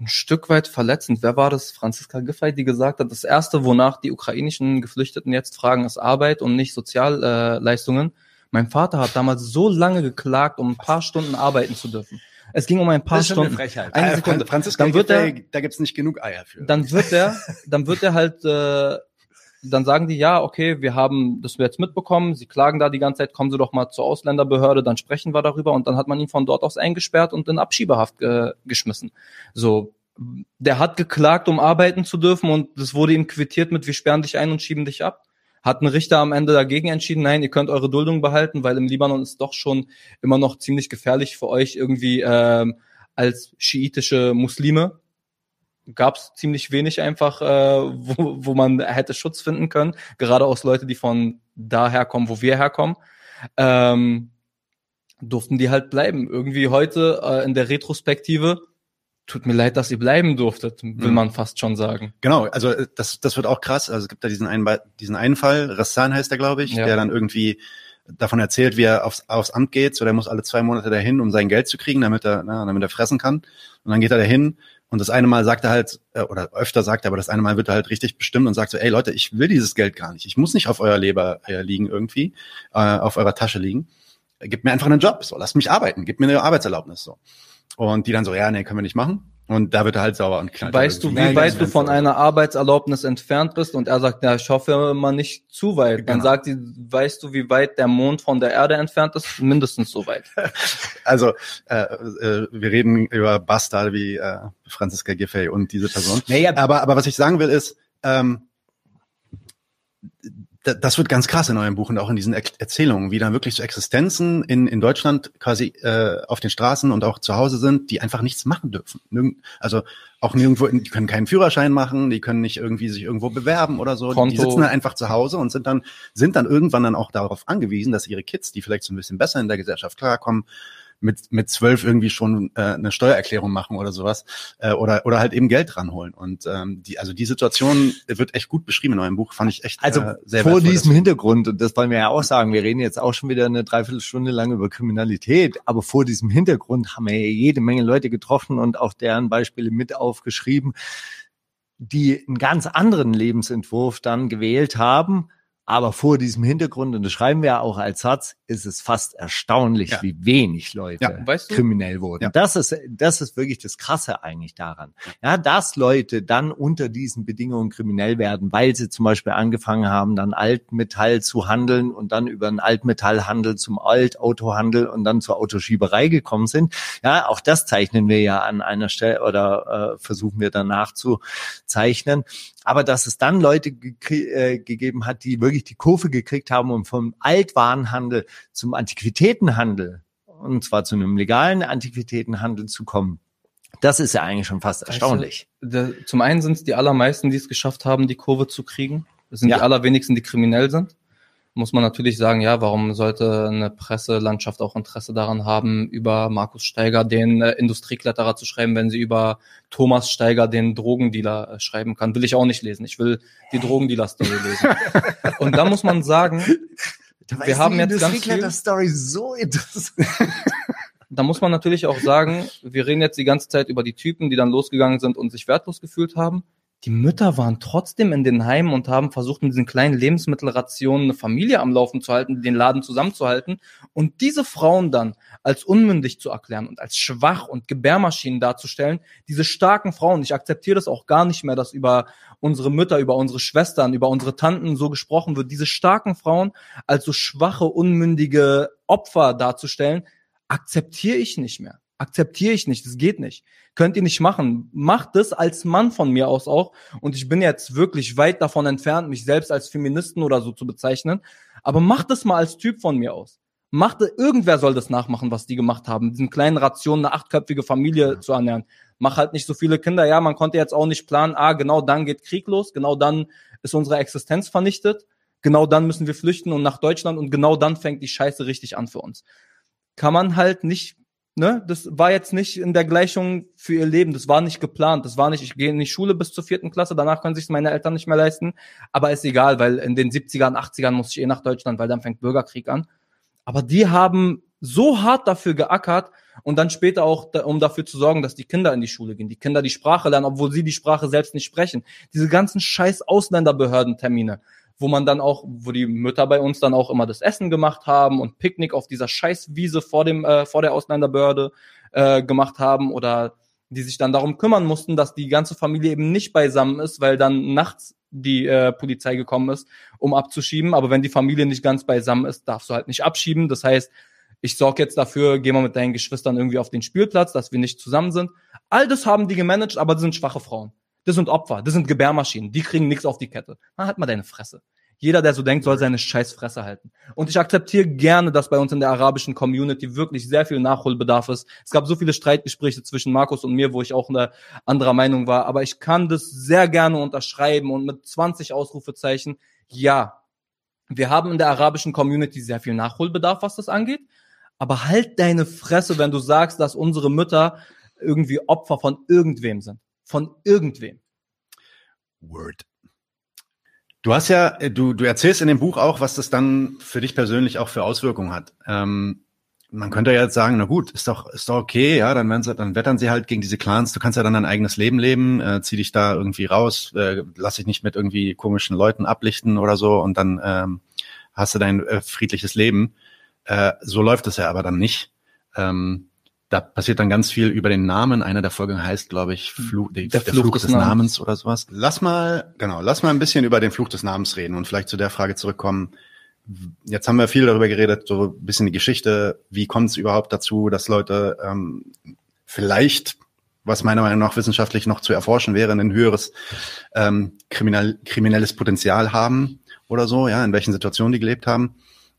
ein Stück weit verletzend. Wer war das? Franziska Giffey, die gesagt hat, das erste, wonach die ukrainischen Geflüchteten jetzt fragen, ist Arbeit und nicht Sozialleistungen. Äh, mein Vater hat damals so lange geklagt, um ein paar Stunden arbeiten zu dürfen. Es ging um ein paar Das ist schon eine Stunden. Frechheit. Eine Äh, Sekunde. Fran- Franziska, Dann wird er, Giffey, da gibt's nicht genug Eier für. dann wird er, dann wird er halt, äh, dann sagen die, ja, okay, wir haben das jetzt mitbekommen, sie klagen da die ganze Zeit, kommen Sie doch mal zur Ausländerbehörde, dann sprechen wir darüber und dann hat man ihn von dort aus eingesperrt und in Abschiebehaft äh, geschmissen. So, der hat geklagt, um arbeiten zu dürfen und das wurde ihm quittiert mit, wir sperren dich ein und schieben dich ab. Hat ein Richter am Ende dagegen entschieden, nein, ihr könnt eure Duldung behalten, weil im Libanon ist doch schon immer noch ziemlich gefährlich für euch irgendwie ähm, als schiitische Muslime gab es ziemlich wenig einfach, äh, wo, wo man hätte Schutz finden können. Gerade aus Leute, die von daher kommen, wo wir herkommen. Ähm, durften die halt bleiben. Irgendwie heute äh, in der Retrospektive, tut mir leid, dass ihr bleiben durftet, will Mhm. man fast schon sagen. Genau, also äh, das, das wird auch krass. Also es gibt da diesen einen, diesen einen Fall, Rassan heißt er, glaube ich, Ja. der dann irgendwie davon erzählt, wie er aufs, aufs Amt geht. So, der muss alle zwei Monate dahin, um sein Geld zu kriegen, damit er, na, damit er fressen kann. Und dann geht er dahin und das eine Mal sagt er halt, äh, oder öfter sagt er, aber das eine Mal wird er halt richtig bestimmt und sagt so, ey Leute, ich will dieses Geld gar nicht. Ich muss nicht auf euer Leber äh, liegen irgendwie, äh, auf eurer Tasche liegen. Gebt mir einfach einen Job, so, lasst mich arbeiten, gebt mir eine Arbeitserlaubnis, so. Und die dann so, ja, nee, können wir nicht machen. Und da wird er halt sauer und knallt. Weißt du, irgendwie wie weit du von Fenster. einer Arbeitserlaubnis entfernt bist? Und er sagt, ja, ich hoffe mal nicht zu weit. Dann Genau. sagt sie, weißt du, wie weit der Mond von der Erde entfernt ist? Mindestens so weit. Also, äh, äh, wir reden über Bastarde wie äh, Franziska Giffey und diese Person. Naja, Aber, aber was ich sagen will, ist, ähm, das wird ganz krass in eurem Buch und auch in diesen Er Erzählungen, wie dann wirklich so Existenzen in, in Deutschland quasi äh, auf den Straßen und auch zu Hause sind, die einfach nichts machen dürfen. Nirgend, also auch nirgendwo, die können keinen Führerschein machen, die können nicht irgendwie sich irgendwo bewerben oder so. Konto. Die sitzen dann einfach zu Hause und sind dann, sind dann irgendwann dann auch darauf angewiesen, dass ihre Kids, die vielleicht so ein bisschen besser in der Gesellschaft klarkommen, mit mit zwölf irgendwie schon äh, eine Steuererklärung machen oder sowas äh, oder oder halt eben Geld ranholen und ähm, die also die Situation wird echt gut beschrieben in eurem Buch fand ich echt Also äh, sehr vor wertvoll, diesem Hintergrund, und das wollen wir ja auch sagen, wir reden jetzt auch schon wieder eine Dreiviertelstunde lang über Kriminalität, aber vor diesem Hintergrund haben wir ja jede Menge Leute getroffen und auch deren Beispiele mit aufgeschrieben, die einen ganz anderen Lebensentwurf dann gewählt haben. Aber vor diesem Hintergrund, und das schreiben wir ja auch als Satz, ist es fast erstaunlich, Ja. wie wenig Leute Ja, weißt du? kriminell wurden. Ja. Das ist, das ist wirklich das Krasse eigentlich daran. Ja, dass Leute dann unter diesen Bedingungen kriminell werden, weil sie zum Beispiel angefangen haben, dann Altmetall zu handeln und dann über einen Altmetallhandel zum Altautohandel und dann zur Autoschieberei gekommen sind. Ja, auch das zeichnen wir ja an einer Stelle oder äh, versuchen wir danach zu zeichnen. Aber dass es dann Leute äh, gegeben hat, die wirklich die Kurve gekriegt haben und vom Altwarenhandel zum Antiquitätenhandel und zwar zu einem legalen Antiquitätenhandel zu kommen. Das ist ja eigentlich schon fast erstaunlich. Der, zum einen sind es die allermeisten, die es geschafft haben, die Kurve zu kriegen. Es sind Ja. die allerwenigsten, die kriminell sind. Muss man natürlich sagen, ja, warum sollte eine Presselandschaft auch Interesse daran haben, über Markus Steiger, den äh, Industriekletterer zu schreiben, wenn sie über Thomas Steiger, den Drogendealer, äh, schreiben kann. Will ich auch nicht lesen. Ich will die Drogendealer-Story lesen. Und da muss man sagen, wir haben jetzt ganz viel, Story so interessant. da muss man natürlich auch sagen, wir reden jetzt die ganze Zeit über die Typen, die dann losgegangen sind und sich wertlos gefühlt haben. Die Mütter waren trotzdem in den Heimen und haben versucht, mit diesen kleinen Lebensmittelrationen eine Familie am Laufen zu halten, den Laden zusammenzuhalten. Und diese Frauen dann als unmündig zu erklären und als schwach und Gebärmaschinen darzustellen, diese starken Frauen, ich akzeptiere das auch gar nicht mehr, dass über unsere Mütter, über unsere Schwestern, über unsere Tanten so gesprochen wird, diese starken Frauen als so schwache, unmündige Opfer darzustellen, akzeptiere ich nicht mehr. Akzeptiere ich nicht. Das geht nicht. Könnt ihr nicht machen. Macht das als Mann von mir aus auch. Und ich bin jetzt wirklich weit davon entfernt, mich selbst als Feministen oder so zu bezeichnen. Aber macht das mal als Typ von mir aus. Macht, irgendwer soll das nachmachen, was die gemacht haben. Diesen kleinen Rationen eine achtköpfige Familie zu ernähren. Mach halt nicht so viele Kinder. Ja, man konnte jetzt auch nicht planen, ah, genau dann geht Krieg los. Genau dann ist unsere Existenz vernichtet. Genau dann müssen wir flüchten und nach Deutschland und genau dann fängt die Scheiße richtig an für uns kann man halt nicht, ne, das war jetzt nicht in der Gleichung für ihr Leben, das war nicht geplant, das war nicht, ich gehe in die Schule bis zur vierten Klasse, danach können sich meine Eltern nicht mehr leisten, aber ist egal, weil in den 70ern, 80ern muss ich eh nach Deutschland, weil dann fängt Bürgerkrieg an. Aber die haben so hart dafür geackert und dann später auch, um dafür zu sorgen, dass die Kinder in die Schule gehen, die Kinder die Sprache lernen, obwohl sie die Sprache selbst nicht sprechen. Diese ganzen scheiß Ausländerbehördentermine wo man dann auch, wo die Mütter bei uns dann auch immer das Essen gemacht haben und Picknick auf dieser Scheißwiese vor dem äh, vor der Ausländerbehörde äh, gemacht haben oder die sich dann darum kümmern mussten, dass die ganze Familie eben nicht beisammen ist, weil dann nachts die äh, Polizei gekommen ist, um abzuschieben. Aber wenn die Familie nicht ganz beisammen ist, darfst du halt nicht abschieben. Das heißt, ich sorge jetzt dafür, geh mal mit deinen Geschwistern irgendwie auf den Spielplatz, dass wir nicht zusammen sind. All das haben die gemanagt, aber sind schwache Frauen. Das sind Opfer, das sind Gebärmaschinen, die kriegen nichts auf die Kette. Na, halt mal deine Fresse. Jeder, der so denkt, soll seine scheiß Fresse halten. Und ich akzeptiere gerne, dass bei uns in der arabischen Community wirklich sehr viel Nachholbedarf ist. Es gab so viele Streitgespräche zwischen Markus und mir, wo ich auch eine andere Meinung war. Aber ich kann das sehr gerne unterschreiben und mit 20 Ausrufezeichen, ja, wir haben in der arabischen Community sehr viel Nachholbedarf, was das angeht. Aber halt deine Fresse, wenn du sagst, dass unsere Mütter irgendwie Opfer von irgendwem sind von irgendwem. Word. Du hast ja, du, du erzählst in dem Buch auch, was das dann für dich persönlich auch für Auswirkungen hat. Ähm, man könnte ja jetzt sagen, na gut, ist doch, ist doch okay, ja, dann werden sie, dann wettern sie halt gegen diese Clans. Du kannst ja dann dein eigenes Leben leben, äh, zieh dich da irgendwie raus, äh, lass dich nicht mit irgendwie komischen Leuten ablichten oder so und dann ähm, hast du dein äh, friedliches Leben. Äh, so läuft es ja aber dann nicht. Ähm, da passiert dann ganz viel über den Namen. Einer der Folgen heißt, glaube ich, Fluch, der, der, Fluch, Fluch des, des Namens. Namens. oder sowas. Lass mal, genau, lass mal ein bisschen über den Fluch des Namens reden und vielleicht zu der Frage zurückkommen. Jetzt haben wir viel darüber geredet, so ein bisschen die Geschichte. Wie kommt es überhaupt dazu, dass Leute ähm, vielleicht, was meiner Meinung nach wissenschaftlich noch zu erforschen wäre, ein höheres ähm, kriminell, kriminelles Potenzial haben oder so, ja, in welchen Situationen die gelebt haben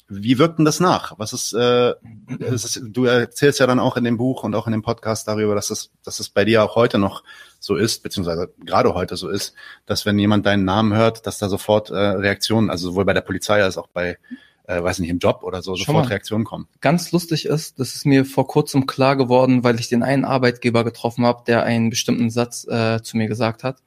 wie wirkt denn das nach? Was ist, äh, ist, du erzählst ja dann auch in dem Buch und auch in dem Podcast darüber, dass es, dass es bei dir auch heute noch so ist, beziehungsweise gerade heute so ist, dass wenn jemand deinen Namen hört, dass da sofort äh, Reaktionen, also sowohl bei der Polizei als auch bei, äh, weiß nicht, im Job oder so, sofort mal, Reaktionen kommen. Ganz lustig ist, das ist mir vor kurzem klar geworden, weil ich den einen Arbeitgeber getroffen habe, der einen bestimmten Satz äh, zu mir gesagt hat.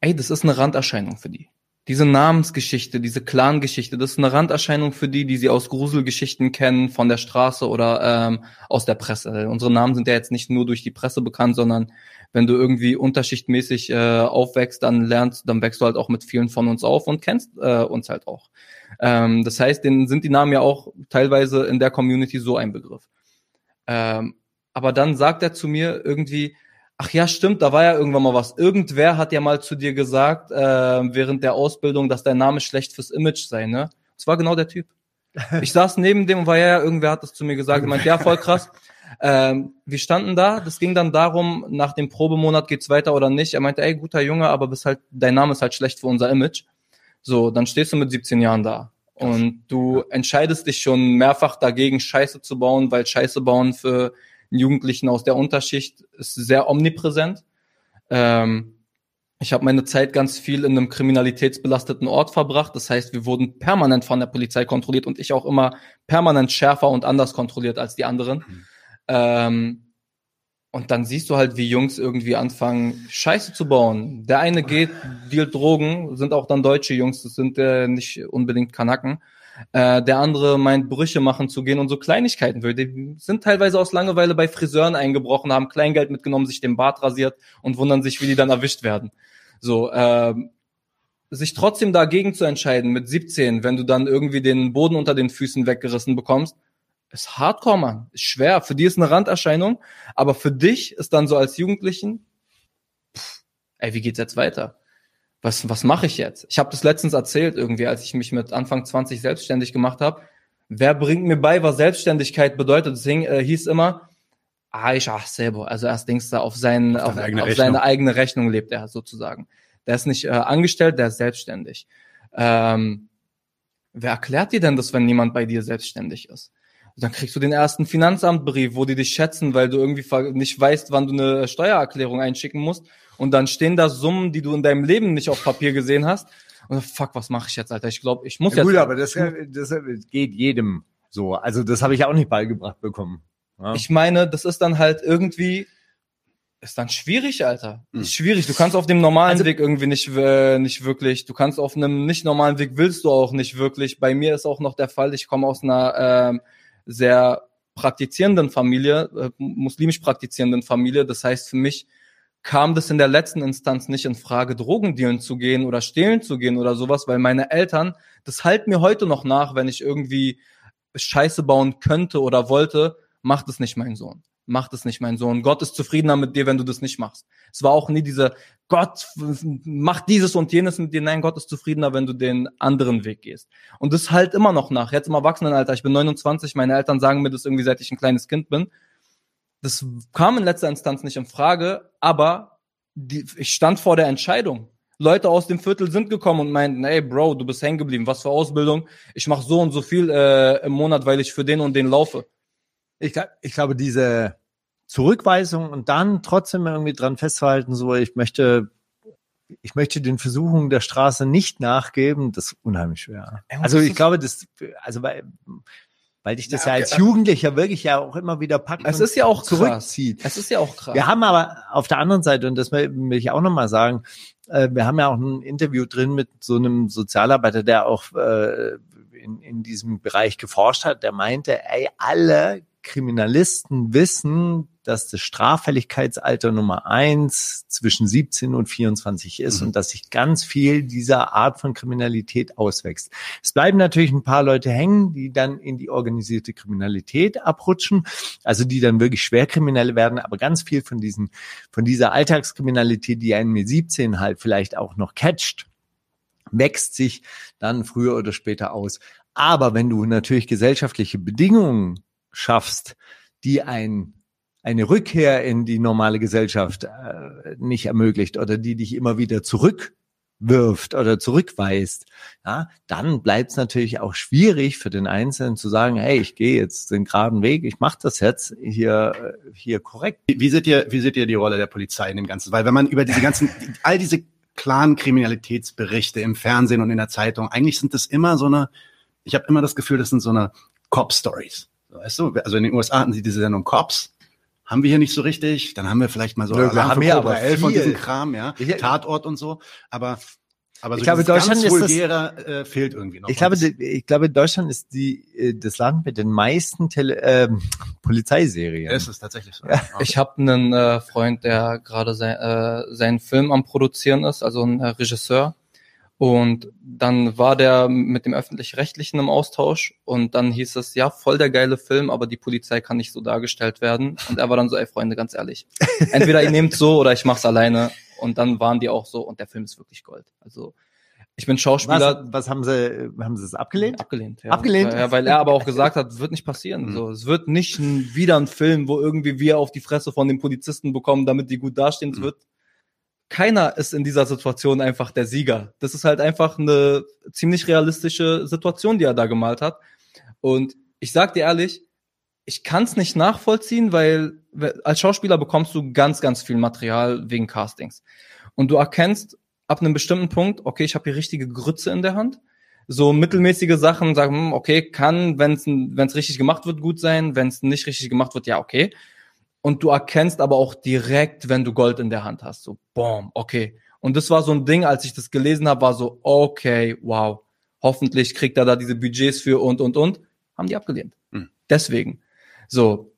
Ey, das ist eine Randerscheinung für die diese Namensgeschichte, diese Clan-Geschichte, das ist eine Randerscheinung für die, die sie aus Gruselgeschichten kennen, von der Straße oder ähm, aus der Presse. Unsere Namen sind ja jetzt nicht nur durch die Presse bekannt, sondern wenn du irgendwie unterschichtmäßig äh, aufwächst, dann lernst, dann wächst du halt auch mit vielen von uns auf und kennst äh, uns halt auch. Ähm, das heißt, denen sind die Namen ja auch teilweise in der Community so ein Begriff. Ähm, aber dann sagt er zu mir irgendwie, Ach ja, stimmt, da war ja irgendwann mal was. Irgendwer hat ja mal zu dir gesagt, äh, während der Ausbildung, dass dein Name schlecht fürs Image sei, ne? Das war genau der Typ. Ich saß neben dem und war ja, irgendwer hat das zu mir gesagt. Ich meinte, ja, voll krass. Ähm, wir standen da, das ging dann darum, nach dem Probemonat geht's weiter oder nicht. Er meinte, ey, guter Junge, aber bist halt, dein Name ist halt schlecht für unser Image. So, dann stehst du mit 17 Jahren da. Und du entscheidest dich schon mehrfach dagegen, Scheiße zu bauen, weil Scheiße bauen für Jugendlichen aus der Unterschicht ist sehr omnipräsent. Ähm, ich habe meine Zeit ganz viel in einem kriminalitätsbelasteten Ort verbracht. Das heißt, wir wurden permanent von der Polizei kontrolliert und ich auch immer permanent schärfer und anders kontrolliert als die anderen. Mhm. Ähm, und dann siehst du halt, wie Jungs irgendwie anfangen, Scheiße zu bauen. Der eine geht, dealt Drogen, sind auch dann deutsche Jungs, das sind äh, nicht unbedingt Kanaken. Äh, der andere meint, Brüche machen zu gehen und so Kleinigkeiten. Die sind teilweise aus Langeweile bei Friseuren eingebrochen, haben Kleingeld mitgenommen, sich den Bart rasiert und wundern sich, wie die dann erwischt werden. So, äh, sich trotzdem dagegen zu entscheiden mit 17, wenn du dann irgendwie den Boden unter den Füßen weggerissen bekommst, ist hardcore, Mann. Ist schwer. Für die ist eine Randerscheinung, aber für dich ist dann so als Jugendlichen, pff, ey, wie geht's jetzt weiter? Was, was mache ich jetzt? Ich habe das letztens erzählt irgendwie, als ich mich mit Anfang 20 selbstständig gemacht habe. Wer bringt mir bei, was Selbstständigkeit bedeutet? Deswegen äh, hieß immer, Aisha Sebo. Also erst denkst du, auf, seinen, auf, auf, auf seine eigene Rechnung lebt er sozusagen. Der ist nicht äh, angestellt, der ist selbstständig. Ähm, wer erklärt dir denn das, wenn niemand bei dir selbstständig ist? Dann kriegst du den ersten Finanzamtbrief, wo die dich schätzen, weil du irgendwie nicht weißt, wann du eine Steuererklärung einschicken musst und dann stehen da Summen, die du in deinem Leben nicht auf Papier gesehen hast. Und fuck, was mache ich jetzt, Alter? Ich glaube, ich muss ja, jetzt. Gut, aber das, das geht jedem So, also das habe ich auch nicht beigebracht bekommen. Ja. Ich meine, das ist dann halt irgendwie, ist dann schwierig, Alter. Hm. Ist schwierig. Du kannst auf dem normalen Also- Weg irgendwie nicht, äh, nicht wirklich. Du kannst auf einem nicht normalen Weg willst du auch nicht wirklich. Bei mir ist auch noch der Fall, ich komme aus einer ähm, sehr praktizierenden Familie, äh, muslimisch praktizierenden Familie. Das heißt, für mich kam das in der letzten Instanz nicht in Frage, Drogendealen zu gehen oder stehlen zu gehen oder sowas, weil meine Eltern, das halten mir heute noch nach, wenn ich irgendwie Scheiße bauen könnte oder wollte, macht es nicht mein Sohn. Macht es nicht mein Sohn. Gott ist zufriedener mit dir, wenn du das nicht machst. Es war auch nie diese, Gott macht dieses und jenes mit dir. Nein, Gott ist zufriedener, wenn du den anderen Weg gehst. Und das halt immer noch nach. Jetzt im Erwachsenenalter. Ich bin 29. Meine Eltern sagen mir das irgendwie, seit ich ein kleines Kind bin. Das kam in letzter Instanz nicht in Frage, aber die, ich stand vor der Entscheidung. Leute aus dem Viertel sind gekommen und meinten, ey Bro, du bist hängen geblieben, was für Ausbildung? Ich mache so und so viel äh, im Monat, weil ich für den und den laufe. Ich, ich glaube, diese Zurückweisung und dann trotzdem irgendwie dran festzuhalten, so ich möchte, ich möchte den Versuchungen der Straße nicht nachgeben, das ist unheimlich schwer. Also ich glaube, das, also weil, weil dich das Ja, ja, als Jugendlicher wirklich ja auch immer wieder packt Es und ist ja auch krass. zurückzieht. Es ist ja auch krass. Wir haben aber auf der anderen Seite, und das will will ich auch nochmal sagen, äh, wir haben ja auch ein Interview drin mit so einem Sozialarbeiter, der auch äh, in, in diesem Bereich geforscht hat, der meinte, ey, alle Kriminalisten wissen, dass das Straffälligkeitsalter Nummer eins zwischen 17 und 24 ist Mhm. und dass sich ganz viel dieser Art von Kriminalität auswächst. Es bleiben natürlich ein paar Leute hängen, die dann in die organisierte Kriminalität abrutschen, also die dann wirklich Schwerkriminelle werden, aber ganz viel von diesen, von dieser Alltagskriminalität, die einen mit 17 halt vielleicht auch noch catcht, wächst sich dann früher oder später aus. Aber wenn du natürlich gesellschaftliche Bedingungen schaffst, die ein eine Rückkehr in die normale Gesellschaft äh, nicht ermöglicht oder die dich immer wieder zurückwirft oder zurückweist, ja, dann bleibt es natürlich auch schwierig für den Einzelnen zu sagen, hey, ich gehe jetzt den geraden Weg, ich mache das jetzt hier äh, hier korrekt. Wie seht ihr, wie seht ihr die Rolle der Polizei in dem Ganzen? Weil wenn man über diese ganzen, all diese klaren Kriminalitätsberichte im Fernsehen und in der Zeitung, eigentlich sind das immer so eine, ich habe immer das Gefühl, das sind so eine Cop-Stories. Weißt du, also in den USA hatten sie diese Sendung Cops, haben wir hier nicht so richtig, dann haben wir vielleicht mal so Nö, wir haben Cobra aber 11 und viel. diesen Kram, ja, Ich- Tatort und so, aber aber so Ich glaube, Deutschland ganz ist das- vulgäre äh, fehlt irgendwie noch. Ich glaube, das- die- ich glaube, Deutschland ist die äh, das Land mit den meisten Tele ähm, Polizeiserien. es ist tatsächlich so. Ja. Ich habe einen äh, Freund, der gerade sein, äh, seinen Film am Produzieren ist, also ein äh, Regisseur. Und dann war der mit dem öffentlich-rechtlichen im Austausch und dann hieß es, ja, voll der geile Film, aber die Polizei kann nicht so dargestellt werden. Und er war dann so, ey Freunde, ganz ehrlich, entweder ihr nehmt so oder ich mach's alleine. Und dann waren die auch so und der Film ist wirklich Gold. Also ich bin Schauspieler, was, was haben sie haben sie es abgelehnt? Abgelehnt, ja. Abgelehnt? Ja, weil er aber auch gesagt hat, wird nicht passieren. Mhm. So, es wird nicht ein, wieder ein Film, wo irgendwie wir auf die Fresse von den Polizisten bekommen, damit die gut dastehen. Es Mhm. wird keiner ist in dieser Situation einfach der Sieger. Das ist halt einfach eine ziemlich realistische Situation, die er da gemalt hat. Und ich sag dir ehrlich, ich kann es nicht nachvollziehen, weil we- als Schauspieler bekommst du ganz, ganz viel Material wegen Castings. Und du erkennst ab einem bestimmten Punkt, okay, ich habe hier richtige Grütze in der Hand. So mittelmäßige Sachen sagen, hm, okay, kann, wenn es richtig gemacht wird, gut sein. Wenn es nicht richtig gemacht wird, ja, okay. Und du erkennst aber auch direkt, wenn du Gold in der Hand hast. So, boom, okay. Und das war so ein Ding, als ich das gelesen habe, war so, okay, wow. Hoffentlich kriegt er da diese Budgets für und, und, und. Haben die abgelehnt. Hm. Deswegen. So.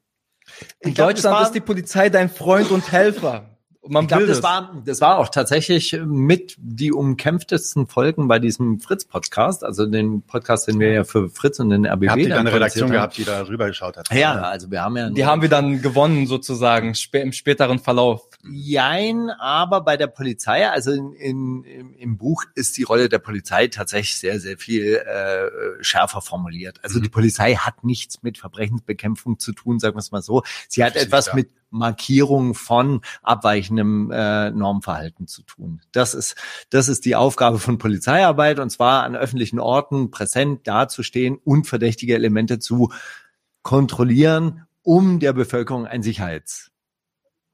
In glaub, Deutschland ist die Polizei dein Freund und Helfer. Und man Ich glaube, das war, das war auch tatsächlich mit die umkämpftesten Folgen bei diesem Fritz-Podcast, also den Podcast, den wir ja für Fritz und den RBB Habt ihr da eine Redaktion produziert gehabt, die da rüber geschaut hat? haben. Ja, also wir haben ja Die haben wir dann gewonnen, sozusagen, spä im späteren Verlauf. Jein, aber bei der Polizei, also in, in, im, im Buch ist die Rolle der Polizei tatsächlich sehr, sehr viel äh, schärfer formuliert. Also Mhm. die Polizei hat nichts mit Verbrechensbekämpfung zu tun, sagen wir es mal so. Sie hat etwas mit Markierung von abweichendem äh, Normverhalten zu tun. Das ist, das ist die Aufgabe von Polizeiarbeit und zwar an öffentlichen Orten präsent dazustehen und verdächtige Elemente zu kontrollieren, um der Bevölkerung ein Sicherheits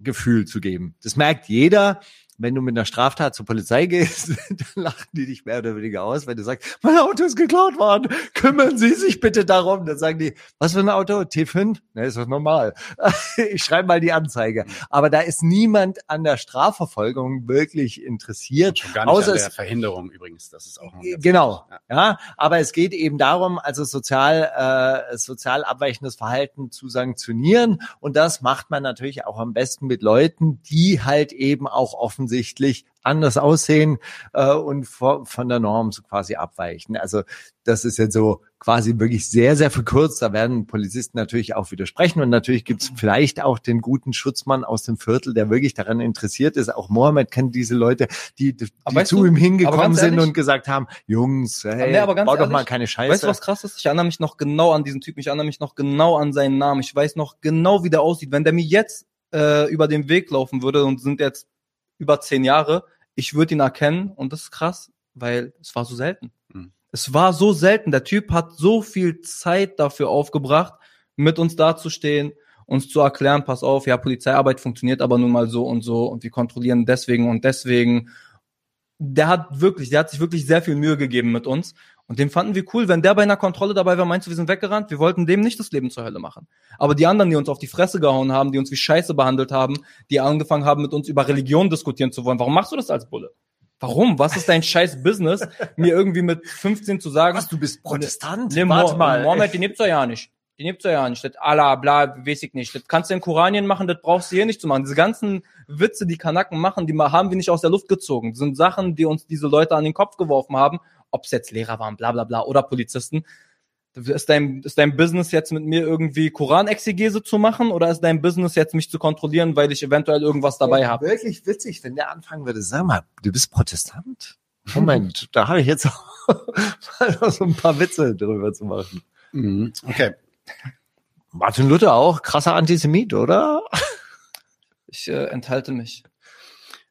Gefühl zu geben. Das merkt jeder, wenn du mit einer Straftat zur Polizei gehst, dann lachen die dich mehr oder weniger aus, wenn du sagst, mein Auto ist geklaut worden, kümmern Sie sich bitte darum. Dann sagen die, was für ein Auto? T5? Ne, ist doch normal. Ich schreibe mal die Anzeige. Aber da ist niemand an der Strafverfolgung wirklich interessiert. Schon gar nicht außer an der Verhinderung übrigens. Das ist auch noch ganz Genau, wichtig. ja. Aber es geht eben darum, also sozial, äh, sozial abweichendes Verhalten zu sanktionieren. Und das macht man natürlich auch am besten mit Leuten, die halt eben auch offensichtlich anders aussehen äh, und von der Norm so quasi abweichen. Also das ist jetzt so quasi wirklich sehr, sehr verkürzt. Da werden Polizisten natürlich auch widersprechen. Und natürlich gibt es vielleicht auch den guten Schutzmann aus dem Viertel, der wirklich daran interessiert ist. Auch Mohammed kennt diese Leute, die, die zu du, ihm hingekommen sind ehrlich- und gesagt haben, Jungs, hey, Nee, aber ganz bau doch ehrlich, mal keine Scheiße. Weißt du, was krass ist? Ich erinnere mich noch genau an diesen Typen. Ich erinnere mich noch genau an seinen Namen. Ich weiß noch genau, wie der aussieht. Wenn der mir jetzt äh, über den Weg laufen würde und sind jetzt über zehn Jahre, ich würde ihn erkennen und das ist krass, weil es war so selten. Mhm. Es war so selten. Der Typ hat so viel Zeit dafür aufgebracht, mit uns dazustehen, uns zu erklären, pass auf, ja, Polizeiarbeit funktioniert aber nun mal so und so und wir kontrollieren deswegen und deswegen. Der hat wirklich, der hat sich wirklich sehr viel Mühe gegeben mit uns. Und den fanden wir cool. Wenn der bei einer Kontrolle dabei war, meinst du, wir sind weggerannt? Wir wollten dem nicht das Leben zur Hölle machen. Aber die anderen, die uns auf die Fresse gehauen haben, die uns wie Scheiße behandelt haben, die angefangen haben, mit uns über Religion diskutieren zu wollen, warum machst du das als Bulle? Warum? Was ist dein scheiß Business, mir irgendwie mit 15 zu sagen, was, du bist Protestant? Nee, Warte mal. Mohammed, den gibt's doch ja nicht. Den gibt's doch ja nicht. Das Allah, bla, weiß ich nicht. Das kannst du in Koranien machen, das brauchst du hier nicht zu machen. Diese ganzen Witze, die Kanaken machen, die haben wir nicht aus der Luft gezogen. Das sind Sachen, die uns diese Leute an den Kopf geworfen haben, ob es jetzt Lehrer waren, bla bla bla, oder Polizisten. Ist dein, ist dein Business jetzt mit mir irgendwie Koranexegese zu machen oder ist dein Business jetzt mich zu kontrollieren, weil ich eventuell irgendwas dabei habe? Wirklich witzig, wenn der anfangen würde, sag mal, du bist Protestant? Moment, da habe ich jetzt mal so ein paar Witze drüber zu machen. Mhm. Okay. Martin Luther auch, krasser Antisemit, oder? Ich äh, enthalte mich.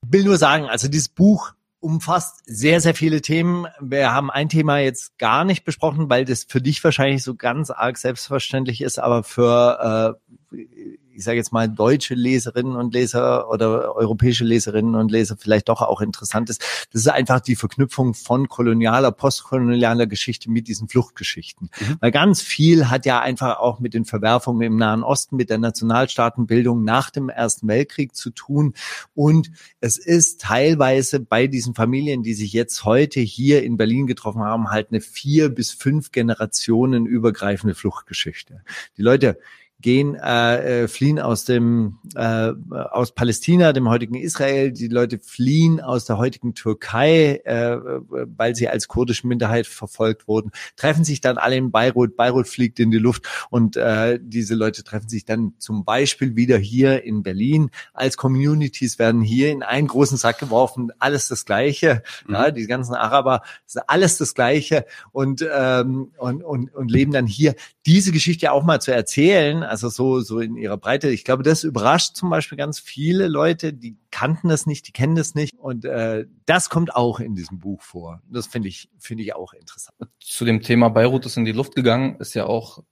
will nur sagen, also dieses Buch umfasst sehr, sehr viele Themen. Wir haben ein Thema jetzt gar nicht besprochen, weil das für dich wahrscheinlich so ganz arg selbstverständlich ist, aber für, äh, ich sage jetzt mal, deutsche Leserinnen und Leser oder europäische Leserinnen und Leser vielleicht doch auch interessant ist. Das ist einfach die Verknüpfung von kolonialer, postkolonialer Geschichte mit diesen Fluchtgeschichten. Mhm. Weil ganz viel hat ja einfach auch mit den Verwerfungen im Nahen Osten, mit der Nationalstaatenbildung nach dem Ersten Weltkrieg zu tun. Und es ist teilweise bei diesen Familien, die sich jetzt heute hier in Berlin getroffen haben, halt eine vier bis fünf Generationen übergreifende Fluchtgeschichte. Die Leute gehen, äh, äh, fliehen aus dem äh, aus Palästina, dem heutigen Israel. Die Leute fliehen aus der heutigen Türkei, äh, weil sie als kurdische Minderheit verfolgt wurden. Treffen sich dann alle in Beirut. Beirut fliegt in die Luft und äh, diese Leute treffen sich dann zum Beispiel wieder hier in Berlin. Als Communities werden hier in einen großen Sack geworfen. Alles das Gleiche. Mhm. Ja, die ganzen Araber, alles das Gleiche und ähm, und und und leben dann hier. Diese Geschichte auch mal zu erzählen, also so, so in ihrer Breite. Ich glaube, das überrascht zum Beispiel ganz viele Leute, die kannten das nicht, die kennen das nicht. Und äh, das kommt auch in diesem Buch vor. Das finde ich, finde ich auch interessant. zu dem Thema Beirut ist in die Luft gegangen, ist ja auch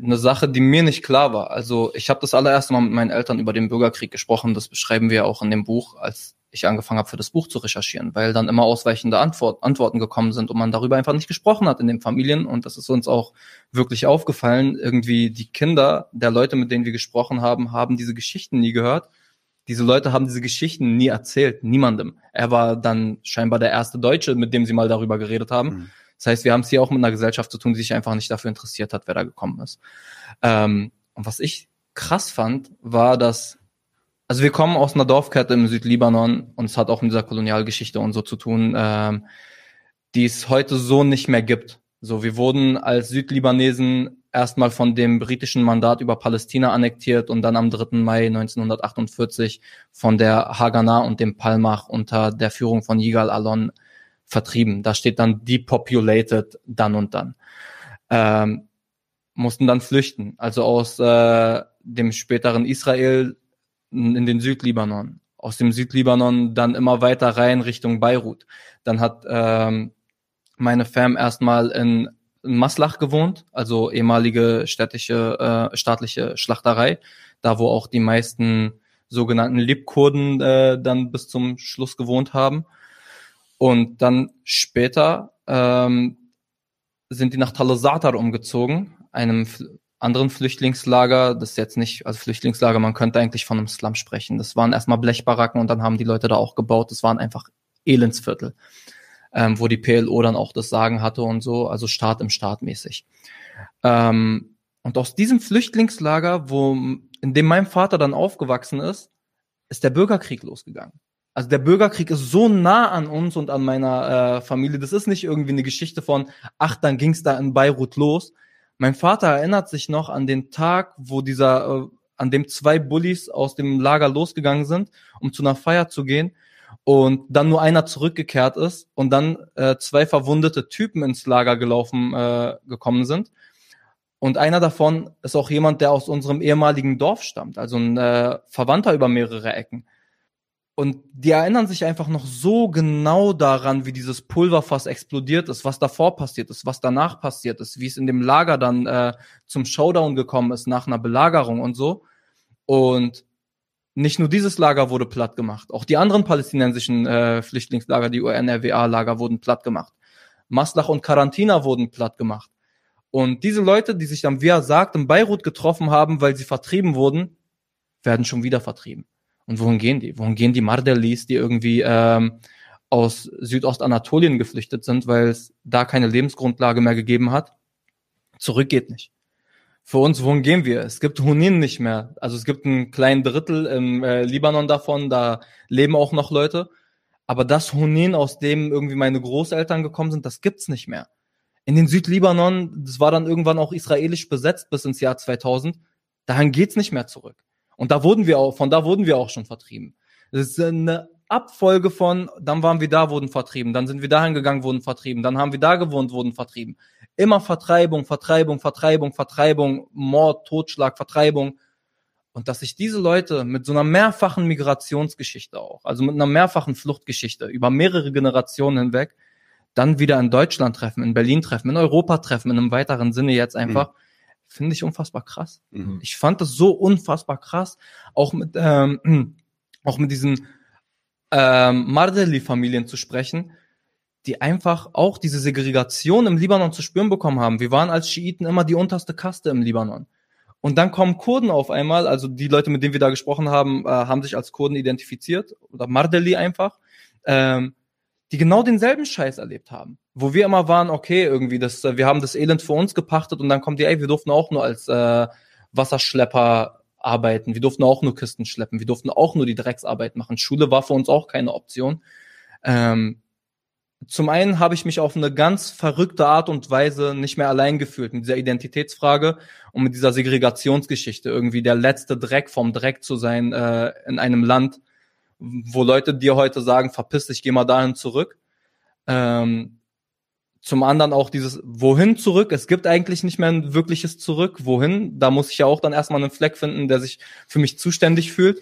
eine Sache, die mir nicht klar war. Also ich habe das allererste Mal mit meinen Eltern über den Bürgerkrieg gesprochen. Das beschreiben wir auch in dem Buch, als ich angefangen habe, für das Buch zu recherchieren, weil dann immer ausweichende Antwort, Antworten gekommen sind und man darüber einfach nicht gesprochen hat in den Familien. Und das ist uns auch wirklich aufgefallen. Irgendwie die Kinder der Leute, mit denen wir gesprochen haben, haben diese Geschichten nie gehört. Diese Leute haben diese Geschichten nie erzählt, niemandem. Er war dann scheinbar der erste Deutsche, mit dem sie mal darüber geredet haben. Mhm. Das heißt, wir haben es hier auch mit einer Gesellschaft zu tun, die sich einfach nicht dafür interessiert hat, wer da gekommen ist. Ähm, und was ich krass fand, war, dass, also wir kommen aus einer Dorfkette im Südlibanon und es hat auch mit dieser Kolonialgeschichte und so zu tun, ähm, die es heute so nicht mehr gibt. So, wir wurden als Südlibanesen erstmal von dem britischen Mandat über Palästina annektiert und dann am 3. Mai 1948 von der Haganah und dem Palmach unter der Führung von Yigal Alon vertrieben. Da steht dann depopulated dann und dann. Ähm, mussten dann flüchten, also aus äh, dem späteren Israel in den Südlibanon, aus dem Südlibanon dann immer weiter rein Richtung Beirut. Dann hat ähm, meine Fam erstmal in, in Maslach gewohnt, also ehemalige städtische, äh, staatliche Schlachterei, da wo auch die meisten sogenannten Libkurden äh, dann bis zum Schluss gewohnt haben. Und dann später ähm, sind die nach Talasatar umgezogen, einem anderen Flüchtlingslager, das ist jetzt nicht, also Flüchtlingslager, man könnte eigentlich von einem Slum sprechen. Das waren erstmal Blechbaracken und dann haben die Leute da auch gebaut. Das waren einfach Elendsviertel, ähm, wo die PLO dann auch das Sagen hatte und so, also Staat im Staat mäßig. Ähm, und aus diesem Flüchtlingslager, wo, in dem mein Vater dann aufgewachsen ist, ist der Bürgerkrieg losgegangen. Also der Bürgerkrieg ist so nah an uns und an meiner äh, Familie. Das ist nicht irgendwie eine Geschichte von, ach, dann ging's da in Beirut los. Mein Vater erinnert sich noch an den Tag, wo dieser, äh, an dem zwei Bullies aus dem Lager losgegangen sind, um zu einer Feier zu gehen und dann nur einer zurückgekehrt ist und dann äh, zwei verwundete Typen ins Lager gelaufen äh, gekommen sind. Und einer davon ist auch jemand, der aus unserem ehemaligen Dorf stammt, also ein äh, Verwandter über mehrere Ecken. Und die erinnern sich einfach noch so genau daran, wie dieses Pulverfass explodiert ist, was davor passiert ist, was danach passiert ist, wie es in dem Lager dann äh, zum Showdown gekommen ist nach einer Belagerung und so. Und nicht nur dieses Lager wurde platt gemacht, auch die anderen palästinensischen äh, Flüchtlingslager, die UNRWA-Lager wurden platt gemacht. Maslach und Karantina wurden platt gemacht. Und diese Leute, die sich dann, wie er sagt, in Beirut getroffen haben, weil sie vertrieben wurden, werden schon wieder vertrieben. Und wohin gehen die? Wohin gehen die Mardelis, die irgendwie ähm, aus Südostanatolien geflüchtet sind, weil es da keine Lebensgrundlage mehr gegeben hat? Zurück geht nicht. Für uns, wohin gehen wir? Es gibt Hunin nicht mehr. Also es gibt einen kleinen Drittel im äh, Libanon davon, da leben auch noch Leute. Aber das Hunin, aus dem irgendwie meine Großeltern gekommen sind, das gibt's nicht mehr. In den Südlibanon, das war dann irgendwann auch israelisch besetzt bis ins Jahr 2000, dahin geht's nicht mehr zurück. Und da wurden wir auch, von da wurden wir auch schon vertrieben. Das ist eine Abfolge von, dann waren wir da, wurden vertrieben, dann sind wir dahin gegangen, wurden vertrieben, dann haben wir da gewohnt, wurden vertrieben. Immer Vertreibung, Vertreibung, Vertreibung, Vertreibung, Mord, Totschlag, Vertreibung. Und dass sich diese Leute mit so einer mehrfachen Migrationsgeschichte auch, also mit einer mehrfachen Fluchtgeschichte über mehrere Generationen hinweg, dann wieder in Deutschland treffen, in Berlin treffen, in Europa treffen, in einem weiteren Sinne jetzt einfach, mhm. Finde ich unfassbar krass. Mhm. Ich fand das so unfassbar krass, auch mit, ähm, auch mit diesen ähm, Mardeli-Familien zu sprechen, die einfach auch diese Segregation im Libanon zu spüren bekommen haben. Wir waren als Schiiten immer die unterste Kaste im Libanon. Und dann kommen Kurden auf einmal, also die Leute, mit denen wir da gesprochen haben, äh, haben sich als Kurden identifiziert oder Mardeli einfach. Ähm, die genau denselben Scheiß erlebt haben. Wo wir immer waren, okay, irgendwie, das, äh, wir haben das Elend für uns gepachtet und dann kommt die, ey, wir durften auch nur als äh, Wasserschlepper arbeiten, wir durften auch nur Kisten schleppen, wir durften auch nur die Drecksarbeit machen. Schule war für uns auch keine Option. Ähm, zum einen habe ich mich auf eine ganz verrückte Art und Weise nicht mehr allein gefühlt mit dieser Identitätsfrage und mit dieser Segregationsgeschichte, irgendwie der letzte Dreck vom Dreck zu sein äh, in einem Land, wo Leute dir heute sagen, verpiss dich, geh mal dahin zurück. Ähm, zum anderen auch dieses Wohin zurück. Es gibt eigentlich nicht mehr ein wirkliches Zurück. Wohin? Da muss ich ja auch dann erstmal einen Fleck finden, der sich für mich zuständig fühlt.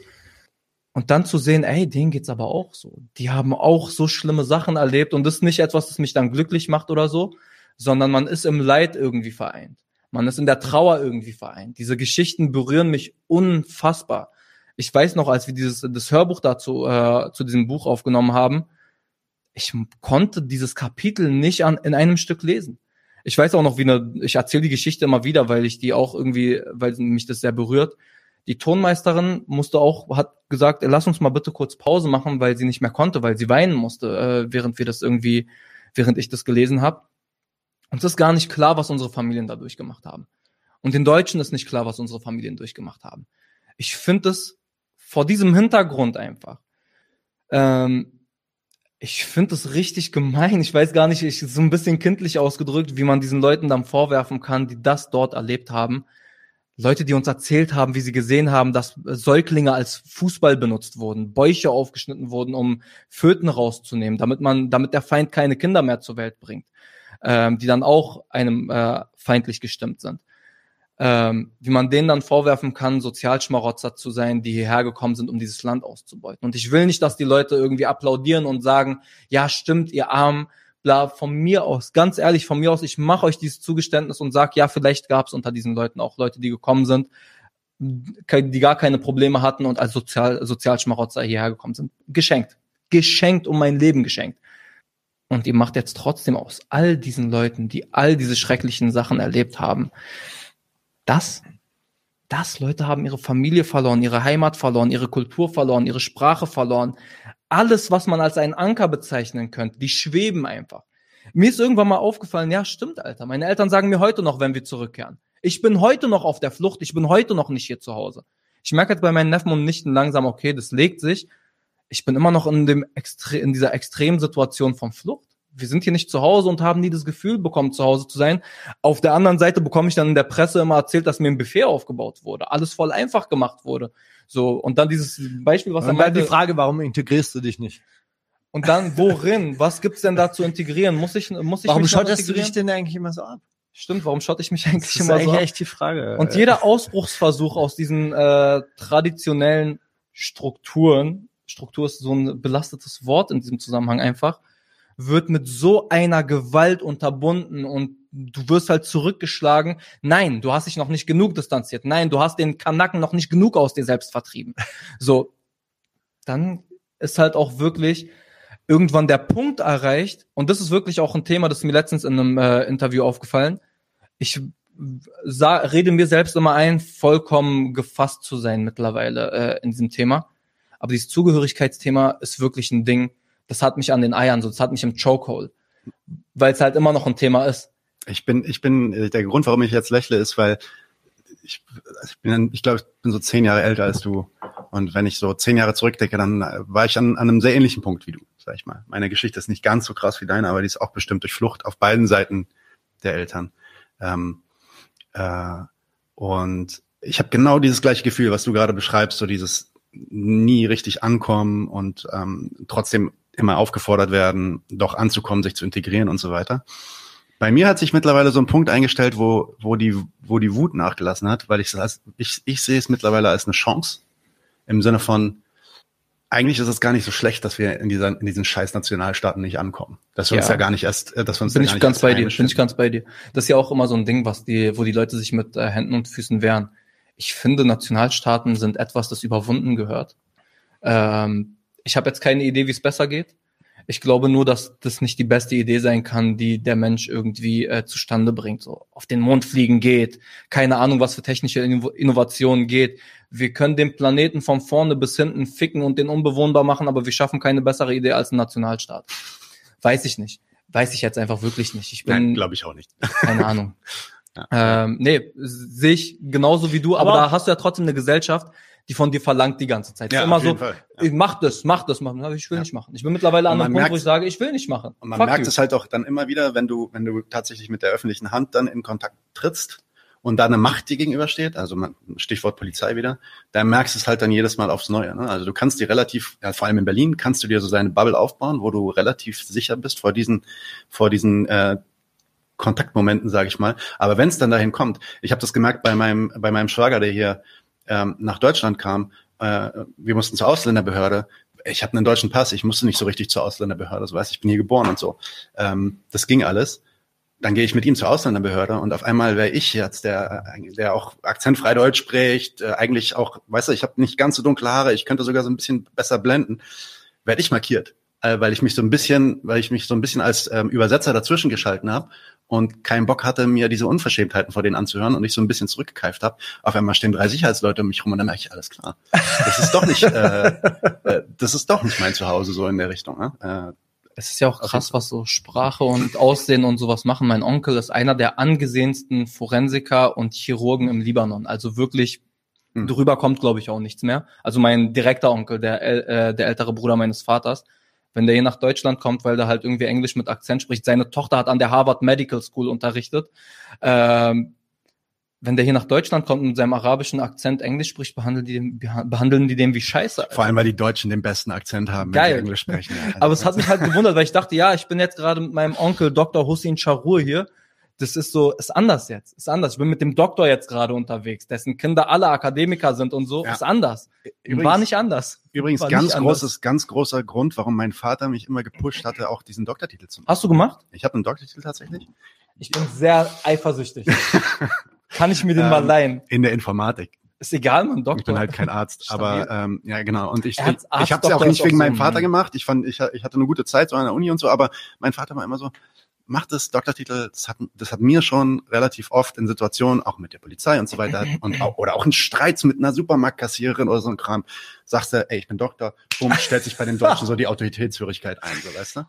Und dann zu sehen, ey, denen geht's aber auch so. Die haben auch so schlimme Sachen erlebt und das ist nicht etwas, das mich dann glücklich macht oder so, sondern man ist im Leid irgendwie vereint. Man ist in der Trauer irgendwie vereint. Diese Geschichten berühren mich unfassbar ich weiß noch, als wir dieses das Hörbuch dazu äh, zu diesem Buch aufgenommen haben, ich konnte dieses Kapitel nicht an, in einem Stück lesen. Ich weiß auch noch, wie eine, ich erzähle die Geschichte immer wieder, weil ich die auch irgendwie, weil mich das sehr berührt. Die Tonmeisterin musste auch, hat gesagt, lass uns mal bitte kurz Pause machen, weil sie nicht mehr konnte, weil sie weinen musste, äh, während wir das irgendwie, während ich das gelesen habe. Uns ist gar nicht klar, was unsere Familien da durchgemacht haben. Und den Deutschen ist nicht klar, was unsere Familien durchgemacht haben. Ich finde es vor diesem Hintergrund einfach. Ähm, ich finde es richtig gemein. Ich weiß gar nicht, ich so ein bisschen kindlich ausgedrückt, wie man diesen Leuten dann vorwerfen kann, die das dort erlebt haben. Leute, die uns erzählt haben, wie sie gesehen haben, dass Säuglinge als Fußball benutzt wurden, Bäuche aufgeschnitten wurden, um Föten rauszunehmen, damit man, damit der Feind keine Kinder mehr zur Welt bringt, ähm, die dann auch einem äh, feindlich gestimmt sind ähm, wie man denen dann vorwerfen kann, Sozialschmarotzer zu sein, die hierher gekommen sind, um dieses Land auszubeuten. Und ich will nicht, dass die Leute irgendwie applaudieren und sagen, ja, stimmt, ihr Arm, bla, von mir aus, ganz ehrlich, von mir aus, ich mache euch dieses Zugeständnis und sag, ja, vielleicht gab es unter diesen Leuten auch Leute, die gekommen sind, die gar keine Probleme hatten und als Sozial Sozialschmarotzer hierher gekommen sind. Geschenkt. Geschenkt um mein Leben geschenkt. Und ihr macht jetzt trotzdem aus all diesen Leuten, die all diese schrecklichen Sachen erlebt haben, das, das Leute haben ihre Familie verloren, ihre Heimat verloren, ihre Kultur verloren, ihre Sprache verloren. Alles, was man als einen Anker bezeichnen könnte, die schweben einfach. Mir ist irgendwann mal aufgefallen, ja, stimmt, Alter. Meine Eltern sagen mir heute noch, wenn wir zurückkehren. Ich bin heute noch auf der Flucht, ich bin heute noch nicht hier zu Hause. Ich merke jetzt bei meinen Neffen und Nichten langsam, okay, das legt sich. Ich bin immer noch in dem Extre in dieser Extremsituation von Flucht. Wir sind hier nicht zu Hause und haben nie das Gefühl bekommen, zu Hause zu sein. Auf der anderen Seite bekomme ich dann in der Presse immer erzählt, dass mir ein Buffet aufgebaut wurde, alles voll einfach gemacht wurde. So und dann dieses Beispiel, was und dann die Frage, warum integrierst du dich nicht? Und dann worin? Was gibt's denn da zu integrieren? Muss ich muss ich Warum schottest du dich denn eigentlich immer so ab? Stimmt, warum schotte ich mich eigentlich Das ist immer eigentlich so ab? echt die Frage. Und jeder Ausbruchsversuch aus diesen äh, traditionellen Strukturen, Struktur ist so ein belastetes Wort in diesem Zusammenhang einfach, wird mit so einer Gewalt unterbunden und du wirst halt zurückgeschlagen. Nein, du hast dich noch nicht genug distanziert. Nein, du hast den Kanaken noch nicht genug aus dir selbst vertrieben. So, dann ist halt auch wirklich irgendwann der Punkt erreicht, und das ist wirklich auch ein Thema, das ist mir letztens in einem äh, Interview aufgefallen. Ich sah, rede mir selbst immer ein, vollkommen gefasst zu sein mittlerweile äh, in diesem Thema. Aber dieses Zugehörigkeitsthema ist wirklich ein Ding, das hat mich an den Eiern, so das hat mich im Chokehold, weil es halt immer noch ein Thema ist. Ich bin, ich bin, der Grund, warum ich jetzt lächle, ist, weil ich, ich bin, ich glaube, ich bin so zehn Jahre älter als du. Und wenn ich so zehn Jahre zurückdenke, dann war ich an, an einem sehr ähnlichen Punkt wie du, sag ich mal. Meine Geschichte ist nicht ganz so krass wie deine, aber die ist auch bestimmt durch Flucht auf beiden Seiten der Eltern. Ähm, äh, und ich habe genau dieses gleiche Gefühl, was du gerade beschreibst, so dieses nie richtig ankommen und ähm, trotzdem immer aufgefordert werden, doch anzukommen, sich zu integrieren und so weiter. Bei mir hat sich mittlerweile so ein Punkt eingestellt, wo, wo, die, wo die Wut nachgelassen hat, weil ich, ich, ich sehe es mittlerweile als eine Chance. Im Sinne von, eigentlich ist es gar nicht so schlecht, dass wir in, dieser, in diesen scheiß Nationalstaaten nicht ankommen. Dass wir uns Ja. ja gar nicht erst, äh, dass wir uns Bin da ich nicht ganz bei dir, bin ich ganz bei dir. Das ist ja auch immer so ein Ding, was die, wo die Leute sich mit äh, Händen und Füßen wehren. Ich finde, Nationalstaaten sind etwas, das überwunden gehört. Ähm, ich habe jetzt keine Idee, wie es besser geht. Ich glaube nur, dass das nicht die beste Idee sein kann, die der Mensch irgendwie äh, zustande bringt. So auf den Mond fliegen geht, keine Ahnung, was für technische Inno- Innovationen geht. Wir können den Planeten von vorne bis hinten ficken und den unbewohnbar machen, aber wir schaffen keine bessere Idee als ein Nationalstaat. Weiß ich nicht. Weiß ich jetzt einfach wirklich nicht. Ich bin, Nein, glaube ich auch nicht. keine Ahnung. Ähm, nee, sehe ich genauso wie du, aber, Aber- da hast du ja trotzdem eine Gesellschaft, die von dir verlangt die ganze Zeit. ist immer so, Fall. Ja. ich mach das, mach das, mach das. Ich will Ja. nicht machen. Ich bin mittlerweile an einem Punkt, wo ich sage, ich will nicht machen. Und man Fuck merkt you. es halt auch dann immer wieder, wenn du, wenn du tatsächlich mit der öffentlichen Hand dann in Kontakt trittst und da eine Macht dir gegenübersteht, also man, Stichwort Polizei wieder, da merkst du es halt dann jedes Mal aufs Neue. Ne? Also du kannst dir relativ, ja, vor allem in Berlin, kannst du dir so seine Bubble aufbauen, wo du relativ sicher bist vor diesen, vor diesen äh, Kontaktmomenten, sage ich mal. Aber wenn es dann dahin kommt, ich habe das gemerkt bei meinem, bei meinem Schwager, der hier ähm, nach Deutschland kam, äh, wir mussten zur Ausländerbehörde. Ich habe einen deutschen Pass, ich musste nicht so richtig zur Ausländerbehörde, so weißt, ich bin hier geboren und so. Ähm, das ging alles. Dann gehe ich mit ihm zur Ausländerbehörde und auf einmal wäre ich jetzt der, der auch akzentfrei Deutsch spricht, äh, eigentlich auch, weißt du, ich habe nicht ganz so dunkle Haare, ich könnte sogar so ein bisschen besser blenden, werde ich markiert, äh, weil ich mich so ein bisschen, weil ich mich so ein bisschen als ähm, Übersetzer dazwischen geschalten habe und keinen Bock hatte, mir diese Unverschämtheiten vor denen anzuhören und ich so ein bisschen zurückgekeift habe. Auf einmal stehen drei Sicherheitsleute um mich rum und dann merke ich, alles klar. Das ist doch nicht, äh, äh, das ist doch nicht mein Zuhause so in der Richtung. Ne? Äh, Es ist ja auch krass, was so Sprache und Aussehen und sowas machen. Mein Onkel ist einer der angesehensten Forensiker und Chirurgen im Libanon. Also wirklich, Hm. drüber kommt, glaube ich, auch nichts mehr. Also mein direkter Onkel, der, äh, der ältere Bruder meines Vaters, wenn der hier nach Deutschland kommt, weil der halt irgendwie Englisch mit Akzent spricht. Seine Tochter hat an der Harvard Medical School unterrichtet. Ähm, wenn der hier nach Deutschland kommt und mit seinem arabischen Akzent Englisch spricht, behandeln die, den, behandeln die den wie Scheiße. Alter. vor allem, weil die Deutschen den besten Akzent haben, wenn Geil. sie Englisch sprechen. Ja, also Aber es hat mich halt gewundert, weil ich dachte, ja, ich bin jetzt gerade mit meinem Onkel Dr. Hussein Charur hier. Das ist so, ist anders jetzt, ist anders. Ich bin mit dem Doktor jetzt gerade unterwegs, dessen Kinder alle Akademiker sind und so, Ja. ist anders. Übrigens- War nicht anders. Übrigens War ganz nicht anders. großes, ganz großer Grund, warum mein Vater mich immer gepusht hatte, auch diesen Doktortitel zu machen. Hast du gemacht? Ich habe einen Doktortitel tatsächlich Ich bin sehr eifersüchtig. Kann ich mir den mal Ähm, leihen? in der Informatik. Ist egal, man Doktor. Ich bin halt kein Arzt, aber ähm, ja genau. Und ich, ich, ich habe es ja auch nicht wegen auch meinem so, Vater gemacht. Ich fand, ich, ich hatte eine gute Zeit so an der Uni und so, aber mein Vater war immer so, mach das Doktortitel, das hat, das hat mir schon relativ oft in Situationen, auch mit der Polizei und so weiter, und auch, oder auch in Streits mit einer Supermarktkassiererin oder so ein Kram, sagst du, ey, ich bin Doktor, bumm, stellt sich bei den Deutschen so die Autoritätsführigkeit ein, so weißt du.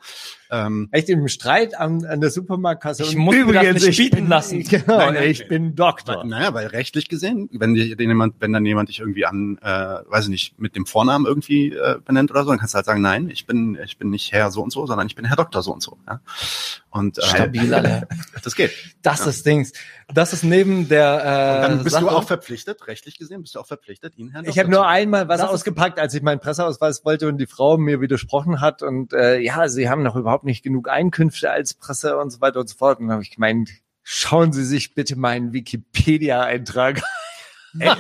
Ähm, Echt im Streit an, an der Supermarktkasse. Ich Und muss mir das übrigens, nicht ich bieten lassen. Genau, Nein, nein. ich bin Doktor. Naja, weil rechtlich gesehen, wenn dir jemand, wenn dann jemand dich irgendwie an, äh, weiß ich nicht, mit dem Vornamen irgendwie äh, benennt oder so, dann kannst du halt sagen, nein, ich bin, ich bin nicht Herr so und so, sondern ich bin Herr Doktor so und so. Ja? Und äh, Stabil, Alter. das geht. Das ist Dings. Das ist neben der äh, Dann bist Sache, du auch verpflichtet, rechtlich gesehen, bist du auch verpflichtet, ihn Herr Ich Doktor habe nur einmal was ist- ausgepackt, als ich meinen Presseausweis wollte und die Frau mir widersprochen hat und äh, ja, sie haben noch überhaupt nicht genug Einkünfte als Presse und so weiter und so fort. Und dann habe ich gemeint, schauen Sie sich bitte meinen Wikipedia-Eintrag an.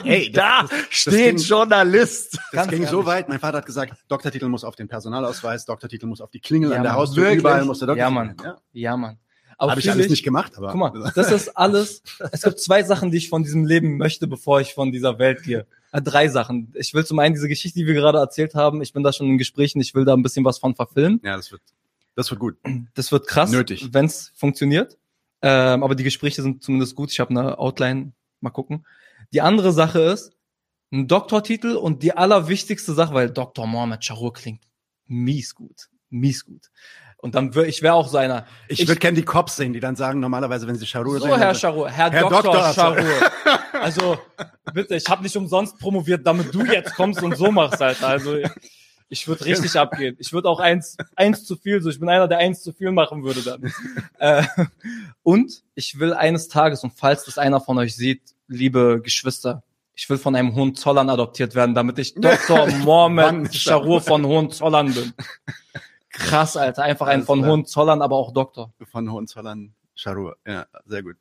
Ey, ey, da das, steht ging- Journalist. das Ganz ging so ehrlich. weit, mein Vater hat gesagt, Doktortitel muss auf den Personalausweis, Doktortitel muss auf die Klingel Ja, an der Mann, Haustür, wirklich? überall muss der Doktor Ja, Mann. Ja. Ja, Mann. Aber Habe ich alles nicht gemacht, aber Guck mal, das ist alles. Es gibt zwei Sachen, die ich von diesem Leben möchte, bevor ich von dieser Welt gehe. Äh, drei Sachen. Ich will zum einen diese Geschichte, die wir gerade erzählt haben. Ich bin da schon in Gesprächen. Ich will da ein bisschen was von verfilmen. ja, das wird, das wird gut. Das wird krass, Nötig. wenn es funktioniert. Ähm, aber die Gespräche sind zumindest gut. Ich habe eine Outline. Mal gucken. Die andere Sache ist ein Doktortitel und die allerwichtigste Sache, weil Dr. Mohammed Charur klingt mies gut, mies gut. Und dann wär, ich wäre auch so einer. Ich, würde gerne die Cops sehen, die dann sagen, normalerweise, wenn sie Charur So, sehen, Herr dann- Charur, Herr, Herr Dr. Doktor, Charur. Also, bitte, ich habe nicht umsonst promoviert, damit du jetzt kommst und so machst, Alter. Also, ich würde richtig abgehen. Ich würde auch eins, eins zu viel, so ich bin einer, der eins zu viel machen würde dann. äh, und ich will eines Tages, und falls das einer von euch sieht, liebe Geschwister, ich will von einem Hohenzollern adoptiert werden, damit ich Dr. Mohammed Charur von Hohenzollern bin. Krass, Alter. Einfach ein Alles von klar. Hohenzollern, aber auch Doktor. von Hohenzollern, Charur. Ja, sehr gut.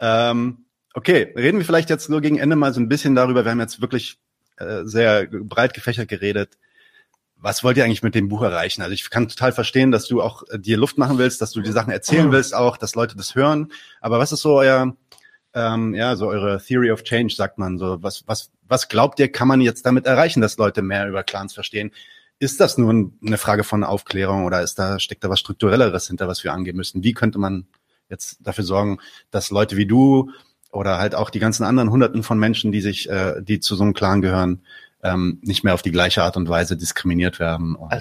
Ähm, okay, reden wir vielleicht jetzt nur gegen Ende mal so ein bisschen darüber. Wir haben jetzt wirklich äh, sehr breit gefächert geredet. Was wollt ihr eigentlich mit dem Buch erreichen? Also ich kann total verstehen, dass du auch äh, dir Luft machen willst, dass du die Sachen erzählen willst, auch, dass Leute das hören. Aber was ist so euer, ähm, ja, so eure Theory of Change, sagt man so. Was, was, was glaubt ihr, kann man jetzt damit erreichen, dass Leute mehr über Clans verstehen? Ist das nur ein- eine Frage von Aufklärung oder ist da, steckt da was Strukturelleres hinter, was wir angehen müssen? Wie könnte man jetzt dafür sorgen, dass Leute wie du oder halt auch die ganzen anderen Hunderten von Menschen, die sich, äh, die zu so einem Clan gehören, ähm, nicht mehr auf die gleiche Art und Weise diskriminiert werden und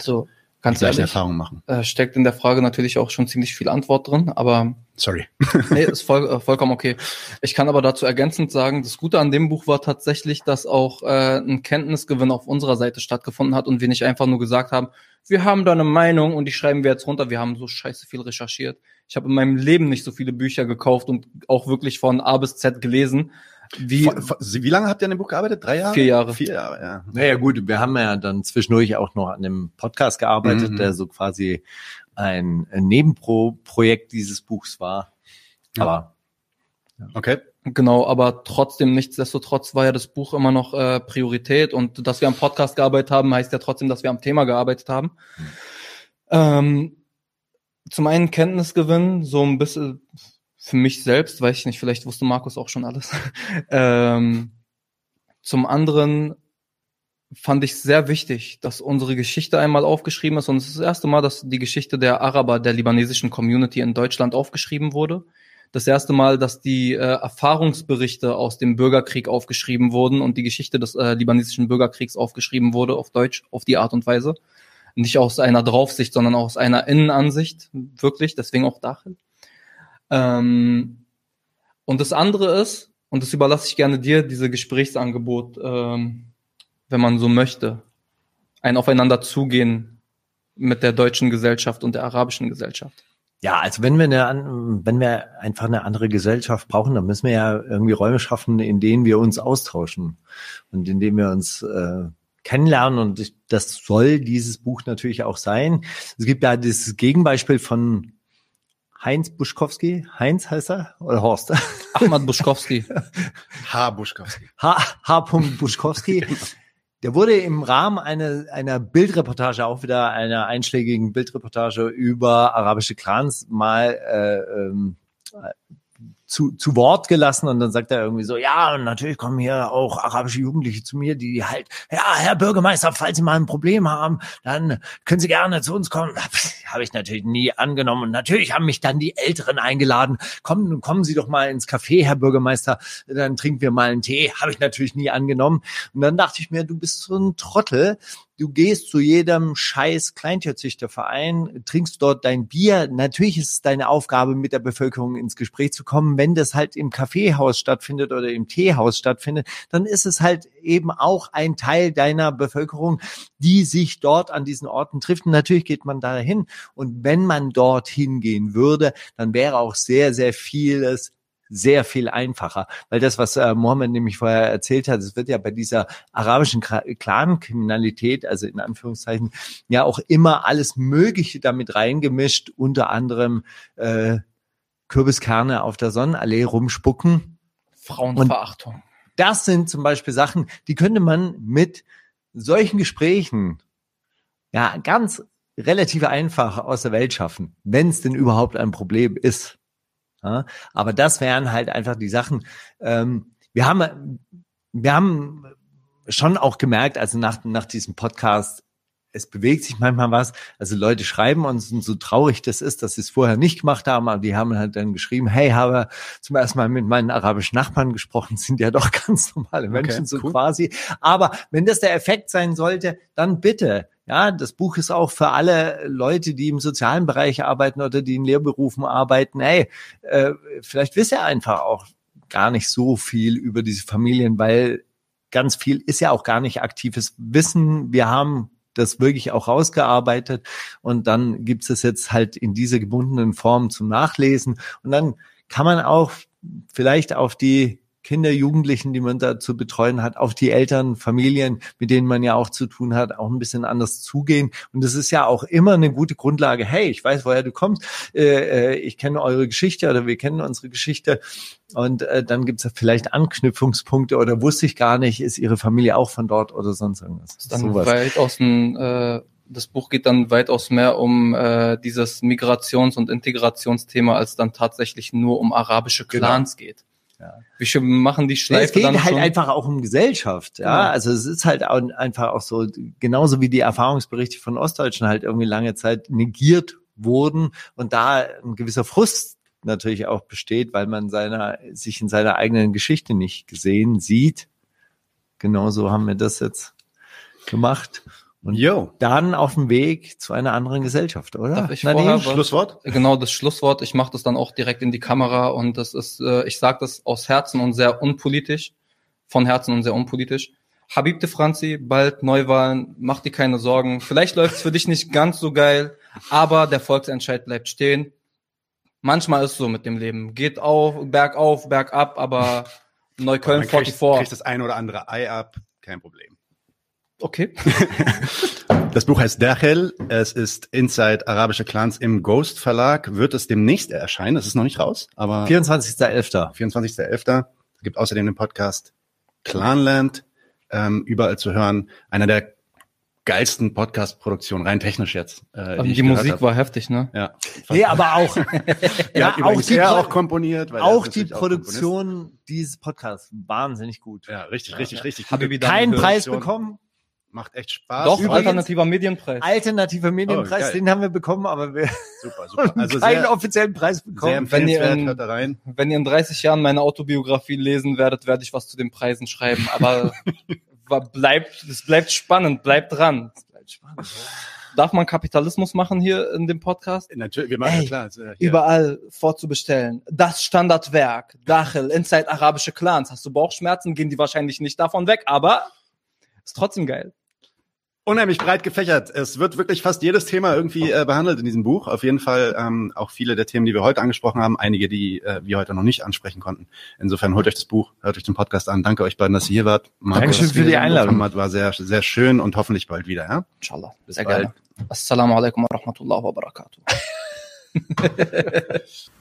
Die ganz ehrlich, Erfahrungen machen? äh, steckt in der Frage natürlich auch schon ziemlich viel Antwort drin, aber Sorry. nee, ist voll, äh, vollkommen okay. Ich kann aber dazu ergänzend sagen, das Gute an dem Buch war tatsächlich, dass auch äh, ein Kenntnisgewinn auf unserer Seite stattgefunden hat und wir nicht einfach nur gesagt haben, wir haben da eine Meinung und die schreiben wir jetzt runter. Wir haben so scheiße viel recherchiert. Ich habe in meinem Leben nicht so viele Bücher gekauft und auch wirklich von A bis Z gelesen. Wie Wie lange habt ihr an dem Buch gearbeitet? Drei Jahre? Vier Jahre. Vier Jahre, ja. Naja gut, wir haben ja dann zwischendurch auch noch an dem Podcast gearbeitet, Mhm. der so quasi ein Nebenprojekt dieses Buchs war. Ja. Aber Okay. Genau, aber trotzdem, nichtsdestotrotz war ja das Buch immer noch äh, Priorität und dass wir am Podcast gearbeitet haben, heißt ja trotzdem, dass wir am Thema gearbeitet haben. Ähm, zum einen Kenntnisgewinn, so ein bisschen für mich selbst, weiß ich nicht, vielleicht wusste Markus auch schon alles. ähm, zum anderen fand ich sehr wichtig, dass unsere Geschichte einmal aufgeschrieben ist und es ist das erste Mal, dass die Geschichte der Araber der libanesischen Community in Deutschland aufgeschrieben wurde das erste Mal, dass die äh, Erfahrungsberichte aus dem Bürgerkrieg aufgeschrieben wurden und die Geschichte des äh, libanesischen Bürgerkriegs aufgeschrieben wurde auf Deutsch, auf die Art und Weise. Nicht aus einer Draufsicht, sondern aus einer Innenansicht, wirklich, deswegen auch Dachel. Ähm, und das andere ist, und das überlasse ich gerne dir, diese Gesprächsangebot, ähm, wenn man so möchte, ein Aufeinander zugehen mit der deutschen Gesellschaft und der arabischen Gesellschaft. Ja, also wenn wir eine, wenn wir einfach eine andere Gesellschaft brauchen, dann müssen wir ja irgendwie Räume schaffen, in denen wir uns austauschen und in denen wir uns äh, kennenlernen. Und ich, das soll dieses Buch natürlich auch sein. Es gibt ja dieses Gegenbeispiel von Heinz Buschkowski. Heinz heißt er oder Horst? Ahmad Buschkowski. H. Buschkowski. H. H. Buschkowski. Der wurde im Rahmen einer, einer Bildreportage, auch wieder einer einschlägigen Bildreportage über arabische Clans mal äh, ähm, zu, zu Wort gelassen und dann sagt er irgendwie so, ja, und natürlich kommen hier auch arabische Jugendliche zu mir, die halt, ja, Herr Bürgermeister, falls Sie mal ein Problem haben, dann können Sie gerne zu uns kommen. Habe ich natürlich nie angenommen. Und natürlich haben mich dann die Älteren eingeladen. Kommen, kommen Sie doch mal ins Café, Herr Bürgermeister, dann trinken wir mal einen Tee. Habe ich natürlich nie angenommen. Und dann dachte ich mir, du bist so ein Trottel du gehst zu jedem scheiß Kleintierzüchterverein, trinkst dort dein Bier. Natürlich ist es deine Aufgabe, mit der Bevölkerung ins Gespräch zu kommen. Wenn das halt im Kaffeehaus stattfindet oder im Teehaus stattfindet, dann ist es halt eben auch ein Teil deiner Bevölkerung, die sich dort an diesen Orten trifft. Und natürlich geht man dahin. Und wenn man dorthin gehen würde, dann wäre auch sehr, sehr vieles sehr viel einfacher. Weil das, was äh, Mohammed nämlich vorher erzählt hat, es wird ja bei dieser arabischen Clan-Kriminalität, also in Anführungszeichen, ja auch immer alles Mögliche damit reingemischt, unter anderem äh, Kürbiskerne auf der Sonnenallee rumspucken. Frauenverachtung. Und das sind zum Beispiel Sachen, die könnte man mit solchen Gesprächen ja ganz relativ einfach aus der Welt schaffen, wenn es denn überhaupt ein Problem ist. Ja, aber das wären halt einfach die Sachen. Ähm, wir haben, wir haben schon auch gemerkt, also nach, nach diesem Podcast, es bewegt sich manchmal was. Also Leute schreiben uns und so traurig das ist, dass sie es vorher nicht gemacht haben, aber die haben halt dann geschrieben, hey, habe zum ersten Mal mit meinen arabischen Nachbarn gesprochen, sind ja doch ganz normale Menschen okay, so cool. quasi. Aber wenn das der Effekt sein sollte, dann bitte ja, das Buch ist auch für alle Leute, die im sozialen Bereich arbeiten oder die in Lehrberufen arbeiten. Hey, äh, vielleicht wisst ihr einfach auch gar nicht so viel über diese Familien, weil ganz viel ist ja auch gar nicht aktives Wissen. Wir haben das wirklich auch rausgearbeitet. Und dann gibt es jetzt halt in dieser gebundenen Form zum Nachlesen. Und dann kann man auch vielleicht auf die Kinder, Jugendlichen, die man da zu betreuen hat, auf die Eltern, Familien, mit denen man ja auch zu tun hat, auch ein bisschen anders zugehen. Und das ist ja auch immer eine gute Grundlage. Hey, ich weiß, woher du kommst. Äh, äh, ich kenne eure Geschichte oder wir kennen unsere Geschichte. Und äh, dann gibt es vielleicht Anknüpfungspunkte oder wusste ich gar nicht, ist ihre Familie auch von dort oder sonst irgendwas. Dann Sowas. weit aus dem, äh, das Buch geht dann weitaus mehr um äh, dieses Migrations- und Integrationsthema, als dann tatsächlich nur um arabische genau. Clans genau. geht. Ja. Wir machen die Schleife Es geht dann halt schon. einfach auch um Gesellschaft, ja? ja. Also es ist halt auch einfach auch so, genauso wie die Erfahrungsberichte von Ostdeutschen halt irgendwie lange Zeit negiert wurden und da ein gewisser Frust natürlich auch besteht, weil man seiner, sich in seiner eigenen Geschichte nicht gesehen sieht. Genauso haben wir das jetzt gemacht. Und Yo. dann auf dem Weg zu einer anderen Gesellschaft, oder? Darf ich vorher Schlusswort? Genau, das Schlusswort. Ich mache das dann auch direkt in die Kamera und das ist, äh, ich sage das aus Herzen und sehr unpolitisch, von Herzen und sehr unpolitisch. Habibte Franzi, bald Neuwahlen, mach dir keine Sorgen. Vielleicht läuft's für dich nicht ganz so geil, aber der Volksentscheid bleibt stehen. Manchmal ist es so mit dem Leben. Geht auf, bergauf, bergab, aber Neukölln 44. Kriegt, kriegt das ein oder andere Ei ab, kein Problem. Okay. Das Buch heißt Dachel. Es ist Inside arabische Clans im Ghost Verlag. Wird es demnächst erscheinen? Das ist noch nicht raus, aber 24.11. 24.11. Es gibt außerdem den Podcast Clanland, ähm, überall zu hören. Einer der geilsten Podcast-Produktionen, rein technisch jetzt. Äh, die, die Musik hab. war heftig, ne? Ja. Nee, aber auch, ja, auch die, auch komponiert. Weil auch die Produktion auch dieses Podcasts wahnsinnig gut. Ja, richtig, ja, richtig, ja. richtig. Habe keinen Preis bekommen? Macht echt Spaß. Doch, Übrigens, alternativer Medienpreis. Alternativer Medienpreis, oh, den haben wir bekommen, aber wir super, super. Also keinen sehr, offiziellen Preis bekommen. Sehr wenn ihr, in, rein. wenn ihr in 30 Jahren meine Autobiografie lesen werdet, werde ich was zu den Preisen schreiben. Aber bleibt, es bleibt spannend, bleibt dran. Es bleibt spannend. Darf man Kapitalismus machen hier in dem Podcast? Natürlich, wir machen Ey, klar. Also, überall vorzubestellen. Das Standardwerk, Dachel, Inside arabische Clans. Hast du Bauchschmerzen, gehen die wahrscheinlich nicht davon weg, aber ist trotzdem geil unheimlich breit gefächert. Es wird wirklich fast jedes Thema irgendwie äh, behandelt in diesem Buch. Auf jeden Fall ähm, auch viele der Themen, die wir heute angesprochen haben, einige, die äh, wir heute noch nicht ansprechen konnten. Insofern holt euch das Buch, hört euch den Podcast an. Danke euch beiden, dass ihr hier wart. Markus, Dankeschön für die Einladung. War sehr, sehr schön und hoffentlich bald wieder. Ja? Inshallah. Bis sehr bald. gerne. Assalamu alaikum wa rahmatullahi wa barakatuh.